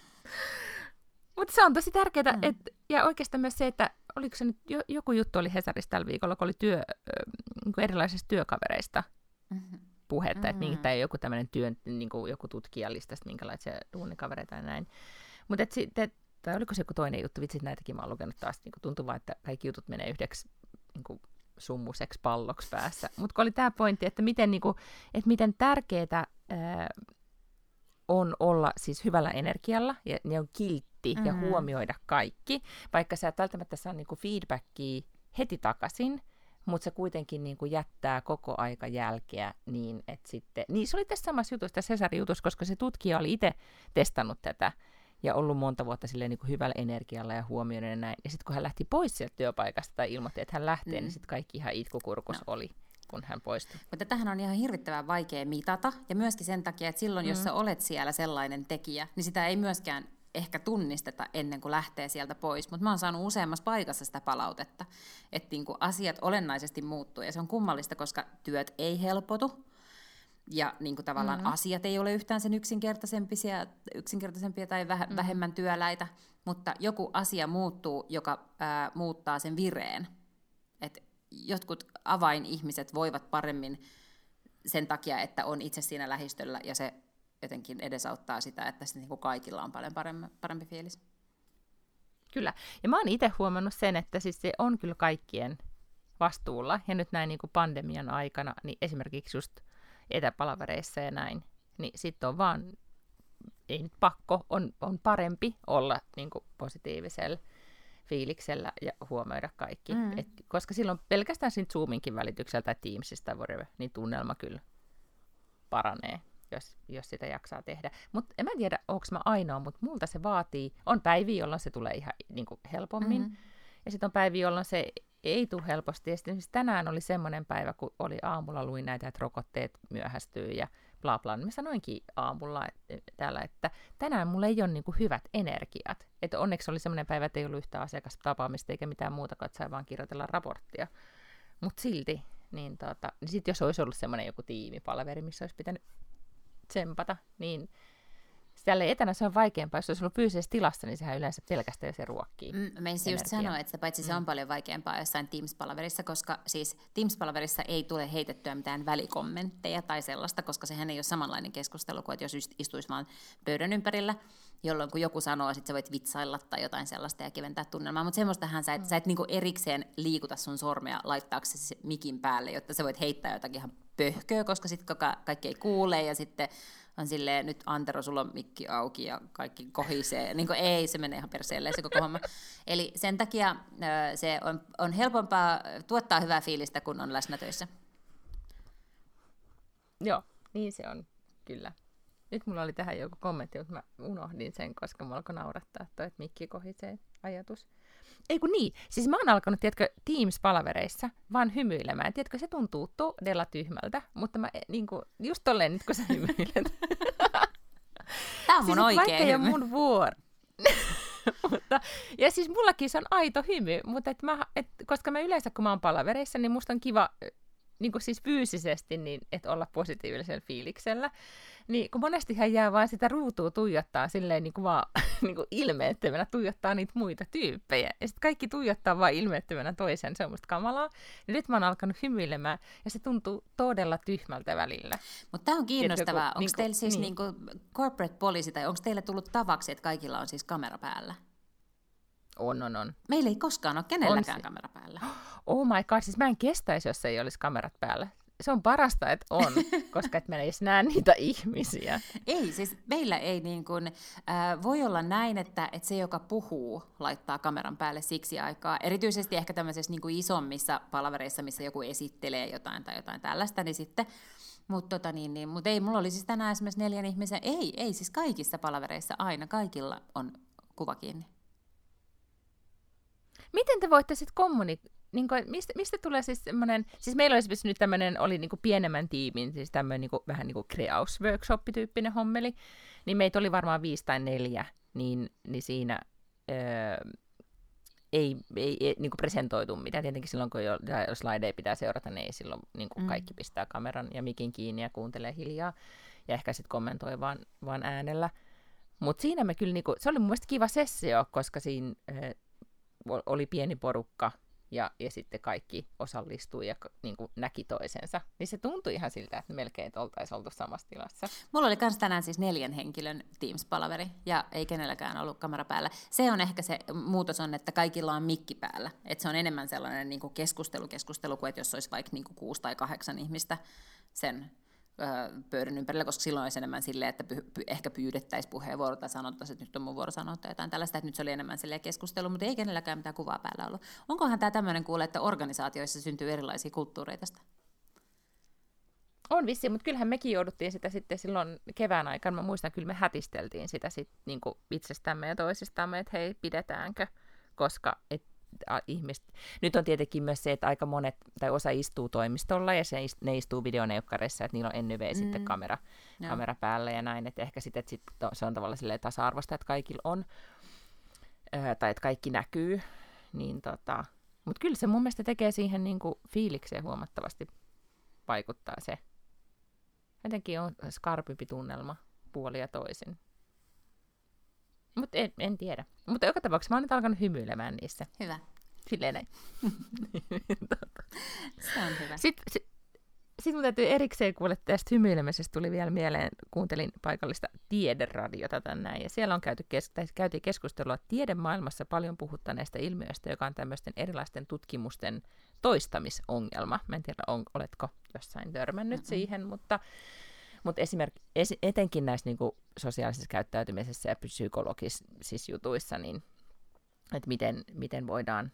Mutta se on tosi tärkeää, mm. et, ja oikeastaan myös se, että oliko se nyt, jo, joku juttu oli Hesarissa tällä viikolla, kun oli työ, niin erilaisista työkavereista mm-hmm. puhetta, mm-hmm. että tai joku tämmöinen työ, niin kuin joku tutkijalista, minkälaisia duunikavereita ja näin. Mutta sitten, tai oliko se joku toinen juttu, vitsit näitäkin mä oon lukenut taas, niin tuntuu vaan, että kaikki jutut menee yhdeksi niin kuin summuseksi palloksi päässä. Mutta kun oli tämä pointti, että miten, niin kuin, että miten tärkeää on olla siis hyvällä energialla ja ne on kiltti mm-hmm. ja huomioida kaikki, vaikka sä et välttämättä saa niinku feedbackia heti takaisin, mutta se kuitenkin niinku jättää koko aika jälkeä niin, että sitten, niin se oli tässä samassa jutussa, Cesarin jutussa, koska se tutkija oli itse testannut tätä ja ollut monta vuotta silleen niin kuin hyvällä energialla ja huomioiden ja näin. Ja sitten kun hän lähti pois sieltä työpaikasta tai ilmoitti, että hän lähtee, niin mm. niin sitten kaikki ihan itkukurkus no. oli. kun hän poistui. Mutta tähän on ihan hirvittävän vaikea mitata, ja myöskin sen takia, että silloin, mm. jos sä olet siellä sellainen tekijä, niin sitä ei myöskään ehkä tunnisteta ennen kuin lähtee sieltä pois, mutta mä oon saanut useammassa paikassa sitä palautetta, että niin kuin asiat olennaisesti muuttuu, ja se on kummallista, koska työt ei helpotu, ja niin kuin tavallaan mm-hmm. asiat ei ole yhtään sen yksinkertaisempia, yksinkertaisempia tai väh, mm-hmm. vähemmän työläitä, mutta joku asia muuttuu, joka ää, muuttaa sen vireen. Et jotkut avainihmiset voivat paremmin sen takia, että on itse siinä lähistöllä ja se jotenkin edesauttaa sitä, että sitten niin kuin kaikilla on paljon parempi, parempi fiilis. Kyllä. Ja mä oon itse huomannut sen, että siis se on kyllä kaikkien vastuulla. Ja nyt näin niin kuin pandemian aikana, niin esimerkiksi just etäpalavereissa ja näin, niin sitten on vaan, ei nyt pakko, on, on parempi olla niin kuin positiivisella fiiliksellä ja huomioida kaikki. Mm. Et, koska silloin pelkästään Zoominkin välityksellä tai Teamsista whatever, niin tunnelma kyllä paranee, jos, jos sitä jaksaa tehdä. Mutta en mä tiedä, onko mä ainoa, mutta multa se vaatii, on päiviä, jolloin se tulee ihan niin kuin helpommin, mm. ja sitten on päiviä, jolloin se ei tule helposti. Ja sitten tänään oli semmoinen päivä, kun oli aamulla luin näitä, että rokotteet myöhästyy ja bla bla. Niin mä sanoinkin aamulla että, täällä, että tänään mulla ei ole niin kuin hyvät energiat. Että onneksi oli semmoinen päivä, että ei ollut yhtään asiakastapaamista eikä mitään muuta, kun sai vaan kirjoitella raporttia. Mutta silti, niin, tota, niin sitten jos olisi ollut semmoinen joku tiimipalaveri, missä olisi pitänyt tsempata, niin tälle etänä se on vaikeampaa. Jos olisi ollut fyysisessä tilassa, niin sehän yleensä pelkästään se ruokkii. Mm, Menisin just sanoa, että paitsi se on mm. paljon vaikeampaa jossain Teams-palaverissa, koska siis Teams-palaverissa ei tule heitettyä mitään välikommentteja tai sellaista, koska sehän ei ole samanlainen keskustelu kuin, että jos istuisi vaan pöydän ympärillä, jolloin kun joku sanoo, että sä voit vitsailla tai jotain sellaista ja keventää tunnelmaa, mutta semmoistahan sä et, mm. sä et niinku erikseen liikuta sun sormea laittaaksesi mikin päälle, jotta sä voit heittää jotakin ihan pöhköä, koska sitten kaikki ei kuule ja sitten on silleen, nyt Antero, sulla on mikki auki ja kaikki kohisee. Niin kuin, ei, se menee ihan perseelle se koko homma. Eli sen takia se on, on helpompaa tuottaa hyvää fiilistä, kun on läsnä töissä. Joo, niin se on, kyllä. Nyt mulla oli tähän joku kommentti, mutta mä unohdin sen, koska mulla alkoi naurattaa toi, että mikki kohisee ajatus. Ei kun niin, siis mä oon alkanut, tiedätkö, Teams-palavereissa vaan hymyilemään. Tiedätkö, se tuntuu todella tyhmältä, mutta mä niin kuin, just tolleen nyt kun sä hymyilet. Tämä on mun siis, oikea hymy. mun vuoro. mutta, ja siis mullakin se on aito hymy, mutta et mä, et, koska mä yleensä kun mä oon palavereissa, niin musta on kiva niin kuin siis fyysisesti, niin et olla positiivisella fiiliksellä. Niin kun monesti hän jää vain sitä ruutua tuijottaa silleen niin kuin vaan niin kuin ilmeettömänä tuijottaa niitä muita tyyppejä. Ja sitten kaikki tuijottaa vain ilmeettömänä toisen, se on musta kamalaa. Ja nyt mä oon alkanut hymyilemään ja se tuntuu todella tyhmältä välillä. Mutta tämä on kiinnostavaa. Onko niin teillä siis niin. Niin corporate policy tai onko teillä tullut tavaksi, että kaikilla on siis kamera päällä? On, on, on. Meillä ei koskaan ole kenelläkään kamera päällä. Oh my god, siis mä en kestäisi, jos ei olisi kamerat päällä se on parasta, että on, koska et mä edes näe niitä ihmisiä. Ei, siis meillä ei niin kuin, äh, voi olla näin, että, että se, joka puhuu, laittaa kameran päälle siksi aikaa. Erityisesti ehkä tämmöisissä niin kuin isommissa palavereissa, missä joku esittelee jotain tai jotain tällaista, niin sitten mutta tota niin, niin, mut ei, mulla oli siis tänään esimerkiksi neljän ihmisen, ei, ei siis kaikissa palavereissa aina, kaikilla on kuva kiinni. Miten te voitte sitten kommunikoida? Niin kuin, mistä, mistä tulee siis semmoinen, siis meillä olisi nyt tämmöinen, oli niin kuin pienemmän tiimin, siis tämmöinen niin kuin, vähän niin kuin kreausworkshop-tyyppinen hommeli, niin meitä oli varmaan viisi tai neljä, niin, niin siinä öö, ei, ei, ei niin kuin presentoitu mitään. Tietenkin silloin, kun jo, jos slaideja pitää seurata, niin ei silloin niin kuin mm. kaikki pistää kameran ja mikin kiinni ja kuuntelee hiljaa. Ja ehkä sitten kommentoi vaan, vaan äänellä. Mutta siinä me kyllä, niinku, se oli mun mielestä kiva sessio, koska siinä ö, oli pieni porukka, ja, ja sitten kaikki osallistui ja niin kuin näki toisensa. Niin se tuntui ihan siltä, että melkein oltaisiin oltu samassa tilassa. Mulla oli myös tänään siis neljän henkilön Teams-palaveri ja ei kenelläkään ollut kamera päällä. Se on ehkä se muutos on, että kaikilla on mikki päällä. Että se on enemmän sellainen niin kuin keskustelu, keskustelu kuin että jos olisi vaikka niin kuin kuusi tai kahdeksan ihmistä sen pöydän ympärillä, koska silloin olisi enemmän silleen, että py, py, ehkä pyydettäisiin puheenvuoro tai sanottaisiin, että nyt on mun vuoro sanoa tai jotain tällaista, että nyt se oli enemmän silleen keskustelu, mutta ei kenelläkään mitään kuvaa päällä ollut. Onkohan tämä tämmöinen kuule, että organisaatioissa syntyy erilaisia kulttuureita tästä? On vissi, mutta kyllähän mekin jouduttiin sitä sitten silloin kevään aikana. Mä muistan, kyllä me hätisteltiin sitä sit, niin itsestämme ja toisistamme, että hei, pidetäänkö, koska et, ihmiset... Nyt on tietenkin myös se, että aika monet, tai osa istuu toimistolla, ja se, ne istuu videoneukkareissa, että niillä on NYV mm. sitten kamera, kamera päällä ja näin, että ehkä sitten, että sit se on tavallaan tasa-arvoista, että kaikilla on, ää, tai että kaikki näkyy, niin tota... Mutta kyllä se mun mielestä tekee siihen niin kuin fiilikseen huomattavasti vaikuttaa se. Jotenkin on skarpimpi tunnelma puoli ja toisin. Mutta en, en tiedä. Mutta joka tapauksessa mä oon nyt alkanut hymyilemään niissä. Hyvä. Silleen näin. Se on hyvä. Sitten, sit, sitten mun täytyy erikseen kuulla tästä hymyilemisestä tuli vielä mieleen, kuuntelin paikallista tiederadiota tänään, ja siellä on käyty kes- tai käytiin keskustelua tiedemaailmassa paljon puhuttaneesta ilmiöstä, joka on tämmöisten erilaisten tutkimusten toistamisongelma. Mä en tiedä, on, oletko jossain törmännyt mm-hmm. siihen, mutta mutta esimerkiksi etenkin näissä niin kuin sosiaalisessa käyttäytymisessä ja psykologisissa jutuissa, niin että miten, miten voidaan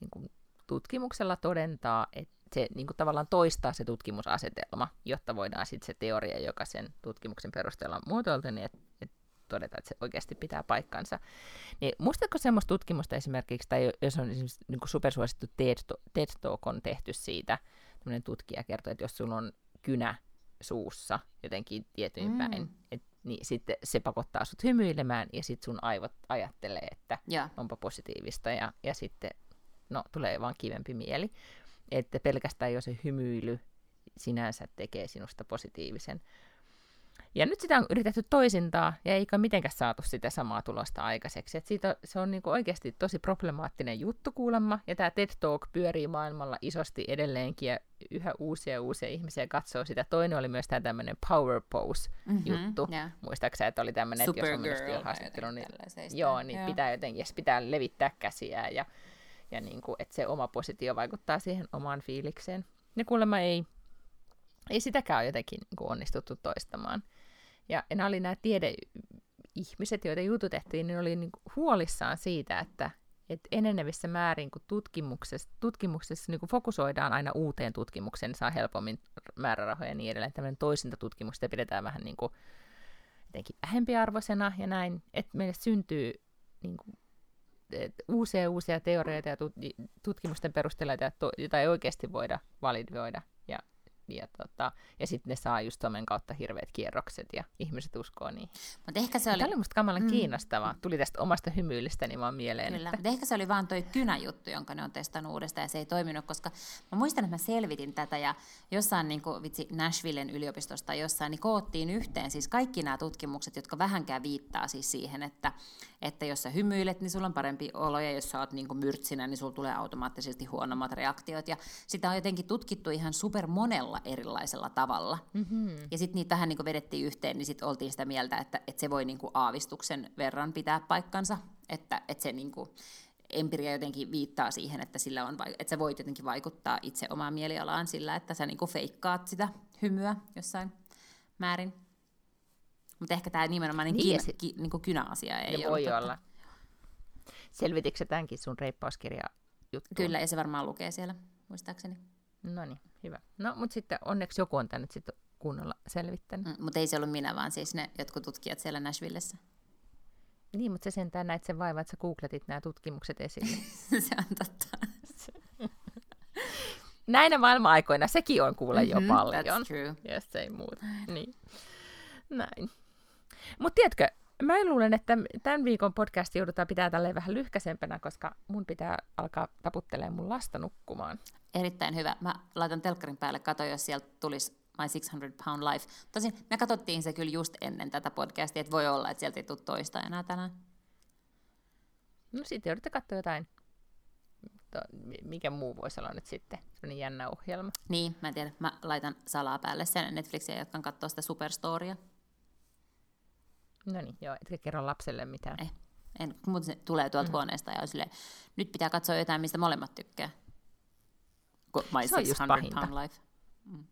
niin kuin tutkimuksella todentaa, että se niin kuin tavallaan toistaa se tutkimusasetelma, jotta voidaan sitten se teoria, joka sen tutkimuksen perusteella on muotoiltu, niin että et todeta, että se oikeasti pitää paikkansa. Niin muistatko semmoista tutkimusta esimerkiksi, tai jos on esimerkiksi niin kuin supersuosittu TED Talk on tehty siitä, tämmöinen tutkija kertoo, että jos sulla on kynä suussa jotenkin tietyin mm. päin, et, niin sitten se pakottaa sut hymyilemään ja sitten sun aivot ajattelee, että ja. onpa positiivista ja, ja sitten no, tulee vaan kivempi mieli. Että pelkästään jo se hymyily sinänsä tekee sinusta positiivisen. Ja nyt sitä on yritetty toisintaa, ja eikä mitenkään saatu sitä samaa tulosta aikaiseksi. Et siitä, se on niinku oikeasti tosi problemaattinen juttu kuulemma, ja tämä TED Talk pyörii maailmalla isosti edelleenkin, ja yhä uusia ja uusia ihmisiä katsoo sitä. Toinen oli myös tämä tämmöinen power pose-juttu. Mm-hmm, yeah. Muistaakseni, että oli tämmöinen, että jos on myös haastattelu, niin, joo, niin yeah. pitää jotenkin, pitää levittää käsiä, ja, ja niinku, että se oma positio vaikuttaa siihen omaan fiilikseen. Ja kuulemma ei, ei sitäkään ole jotenkin niin onnistuttu toistamaan. Ja nämä oli nämä tiedeihmiset, joita jututettiin, niin oli niin huolissaan siitä, että, että enenevissä määrin, kun tutkimuksessa, tutkimuksessa niin kuin fokusoidaan aina uuteen tutkimukseen, niin saa helpommin määrärahoja ja niin edelleen. Tämmöinen toisinta tutkimusta pidetään vähän niin kuin jotenkin vähempiarvoisena ja näin, että meille syntyy niin kuin, uusia ja uusia teorioita ja tutkimusten perusteella, joita ei oikeasti voida validoida ja, tota, ja sitten ne saa just somen kautta hirveät kierrokset ja ihmiset uskoo niin. Mut ehkä se oli... Tämä oli musta kamalan mm. kiinnostavaa. Tuli tästä omasta hymyilystäni vaan mieleen. Kyllä, että... mutta ehkä se oli vaan toi kynäjuttu, jonka ne on testannut uudestaan ja se ei toiminut, koska mä muistan, että mä selvitin tätä ja jossain niin kuin, vitsi Nashvillen yliopistosta jossain, niin koottiin yhteen siis kaikki nämä tutkimukset, jotka vähänkään viittaa siis siihen, että, että jos sä hymyilet, niin sulla on parempi olo ja jos sä oot niin myrtsinä, niin sulla tulee automaattisesti huonommat reaktiot ja sitä on jotenkin tutkittu ihan super monella erilaisella tavalla. Mm-hmm. Ja sitten niitä vähän niin vedettiin yhteen, niin sitten oltiin sitä mieltä, että, että se voi niin kuin aavistuksen verran pitää paikkansa, että, että se niin kuin, empiria jotenkin viittaa siihen, että, sillä on, että sä voit jotenkin vaikuttaa itse omaan mielialaan sillä, että sä niin kuin feikkaat sitä hymyä jossain määrin. Mutta ehkä tämä nimenomaan niin niin, kynä, ki, niin kuin kynäasia ei ole voi totta. olla. Selvititkö tämänkin sun reippauskirja juttu? Kyllä, ja se varmaan lukee siellä, muistaakseni. No niin, hyvä. No, mutta sitten onneksi joku on tänne sitten kunnolla selvittänyt. Mm, mutta ei se ollut minä, vaan siis ne jotkut tutkijat siellä Nashvillessä. Niin, mutta se sentään näit sen vaiva, että sä googletit nämä tutkimukset esille. se on totta. Näinä maailman-aikoina sekin on kuule mm-hmm, jo paljon. That's true. Yes, ei muuta. Niin. Näin. Mutta tiedätkö, mä luulen, että tämän viikon podcast joudutaan pitää tälleen vähän lyhkäisempänä, koska mun pitää alkaa taputtelemaan mun lasta nukkumaan. Erittäin hyvä. Mä laitan telkkarin päälle, kato jos sieltä tulisi My 600 Pound Life. Tosin me katsottiin se kyllä just ennen tätä podcastia, että voi olla, että sieltä ei tule toista enää tänään. No sitten joudutte katsoa jotain. Mikä muu voisi olla nyt sitten sellainen jännä ohjelma. Niin, mä en tiedä. Mä laitan salaa päälle sen Netflixiä, jotka katsoa sitä Superstorya. No niin, joo, etkä kerro lapselle mitään. Ei, en, mutta se tulee tuolta mm. huoneesta ja on silleen, nyt pitää katsoa jotain, mistä molemmat tykkää. My se on just pahinta. Life. Mm.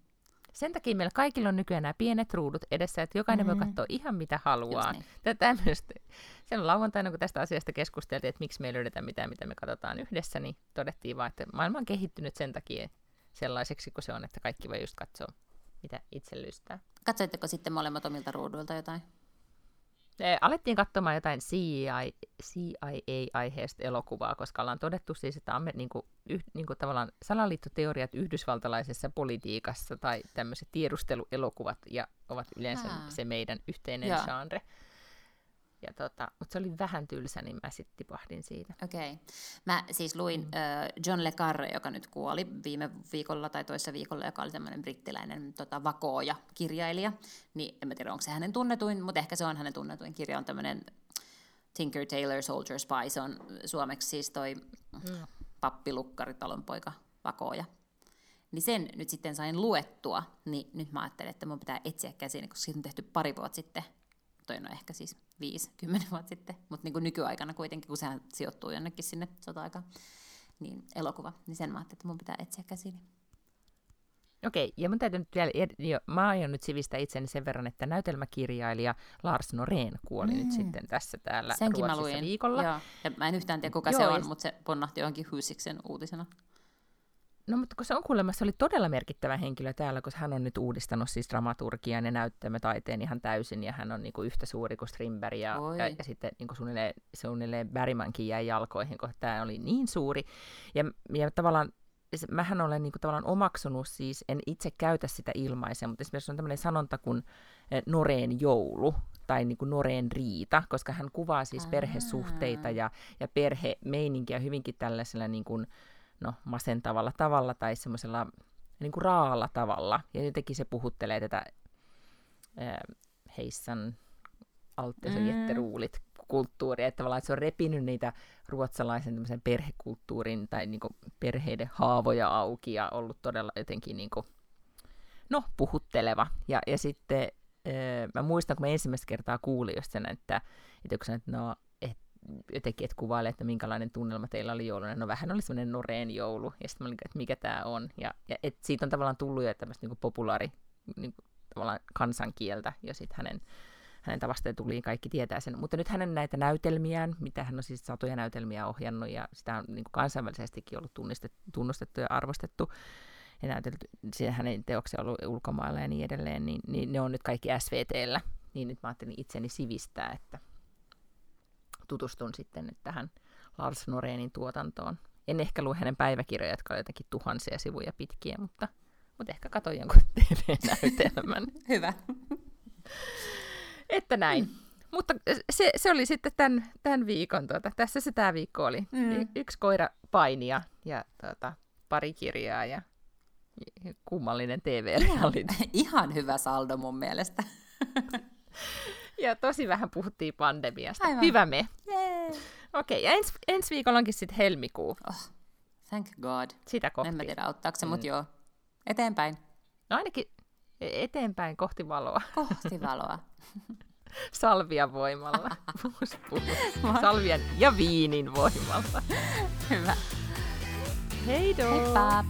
Sen takia meillä kaikilla on nykyään nämä pienet ruudut edessä, että jokainen mm-hmm. voi katsoa ihan mitä haluaa. Niin. Tämmöistä. Sen lauantaina, kun tästä asiasta keskusteltiin, että miksi me ei löydetä mitään, mitä me katsotaan yhdessä, niin todettiin vaan, että maailma on kehittynyt sen takia sellaiseksi kuin se on, että kaikki voi just katsoa, mitä itse lystää. Katsoitteko sitten molemmat omilta ruuduilta jotain? Alettiin katsomaan jotain CIA, CIA-aiheesta elokuvaa, koska ollaan todettu siis, että on niin kuin, yh, niin kuin tavallaan salaliittoteoriat yhdysvaltalaisessa politiikassa tai tämmöiset tiedusteluelokuvat ja ovat yleensä Aa. se meidän yhteinen Joo. genre. Ja tota, mutta se oli vähän tylsä, niin mä sitten tipahdin siitä. Okei. Okay. Mä siis luin mm. uh, John Le Carre, joka nyt kuoli viime viikolla tai toisessa viikolla, joka oli tämmöinen brittiläinen tota, vakooja kirjailija. Niin en mä tiedä, onko se hänen tunnetuin, mutta ehkä se on hänen tunnetuin kirja, on tämmöinen Tinker Tailor Soldier Spy, se on suomeksi siis toi mm. pappilukkari, talonpoika, vakooja. Niin sen nyt sitten sain luettua, niin nyt mä ajattelin, että mun pitää etsiä käsiin, koska siitä on tehty pari vuotta sitten toi no ehkä siis viisi, kymmenen vuotta sitten, mutta niin kuin nykyaikana kuitenkin, kun sehän sijoittuu jonnekin sinne sota-aikaan, niin elokuva, niin sen mä ajattelin, että mun pitää etsiä käsiini. Okei, ja mun täytyy nyt vielä, jo, mä aion nyt sivistää itseni sen verran, että näytelmäkirjailija Lars Noreen kuoli mm. nyt sitten tässä täällä Senkin Ruotsissa mä luin. viikolla. Joo. Ja mä en yhtään tiedä, kuka Joo, se on, mutta se ponnahti johonkin Hysiksen uutisena. No mutta kun se on kuulemma, se oli todella merkittävä henkilö täällä, koska hän on nyt uudistanut siis dramaturgian ja näyttämötaiteen ihan täysin, ja hän on niin kuin yhtä suuri kuin Strindberg, ja, ja, ja sitten niin kuin suunnilleen, suunnilleen Bergmankin jäi jalkoihin, kun tämä oli niin suuri. Ja, ja tavallaan mähän olen niin kuin, tavallaan omaksunut siis, en itse käytä sitä ilmaisia, mutta esimerkiksi on tämmöinen sanonta kuin eh, Noreen joulu, tai niin kuin Noreen riita, koska hän kuvaa siis perhesuhteita ja, ja perhemeininkiä hyvinkin tällaisella niin kuin, no, masentavalla tavalla tai semmoisella niin kuin raalla tavalla. Ja jotenkin se puhuttelee tätä äh, Heissan Alttesojetteruulit mm. kulttuuria, että tavallaan että se on repinyt niitä ruotsalaisen perhekulttuurin tai niin kuin perheiden haavoja auki ja ollut todella jotenkin niin kuin, no, puhutteleva. Ja, ja sitten äh, mä muistan, kun mä ensimmäistä kertaa kuulin just sen, että, että kun että no, jotenkin, että kuvailee, että minkälainen tunnelma teillä oli jouluna. No vähän oli semmoinen Noreen joulu, ja sitten mä olin, että mikä tämä on. Ja, ja et siitä on tavallaan tullut jo tämmöistä niin populaari niin kuin, tavallaan kansankieltä, ja sitten hänen, hänen tavasta tuli, kaikki tietää sen. Mutta nyt hänen näitä näytelmiään, mitä hän on siis satoja näytelmiä ohjannut, ja sitä on niin kuin kansainvälisestikin ollut tunnustettu ja arvostettu, ja näytelty, hänen teoksia on ollut ulkomailla ja niin edelleen, niin, niin ne on nyt kaikki SVTllä. Niin nyt mä ajattelin itseni sivistää, että tutustun sitten tähän Lars Noreenin tuotantoon. En ehkä lue hänen päiväkirjoja, jotka ovat jotenkin tuhansia sivuja pitkiä, mutta, mutta ehkä katsoin jonkun TV-näytelmän. Hyvä. Että näin. Mm. Mutta se, se oli sitten tämän, tämän viikon, tuota, tässä se tämä viikko oli. Mm. Y- yksi koira painia ja tuota, pari kirjaa ja kummallinen TV-reality. Ihan hyvä saldo mun mielestä. Ja tosi vähän puhuttiin pandemiasta. Aivan. Hyvä me. Okei, okay, ja ens, ensi viikolla onkin sitten helmikuu. Oh, thank God. Sitä kohti. En mä tiedä, auttaako se, mm. mutta joo. Eteenpäin. No ainakin eteenpäin kohti valoa. Kohti valoa. Salvian voimalla. Salvian ja viinin voimalla. Hyvä. Hei Heippa!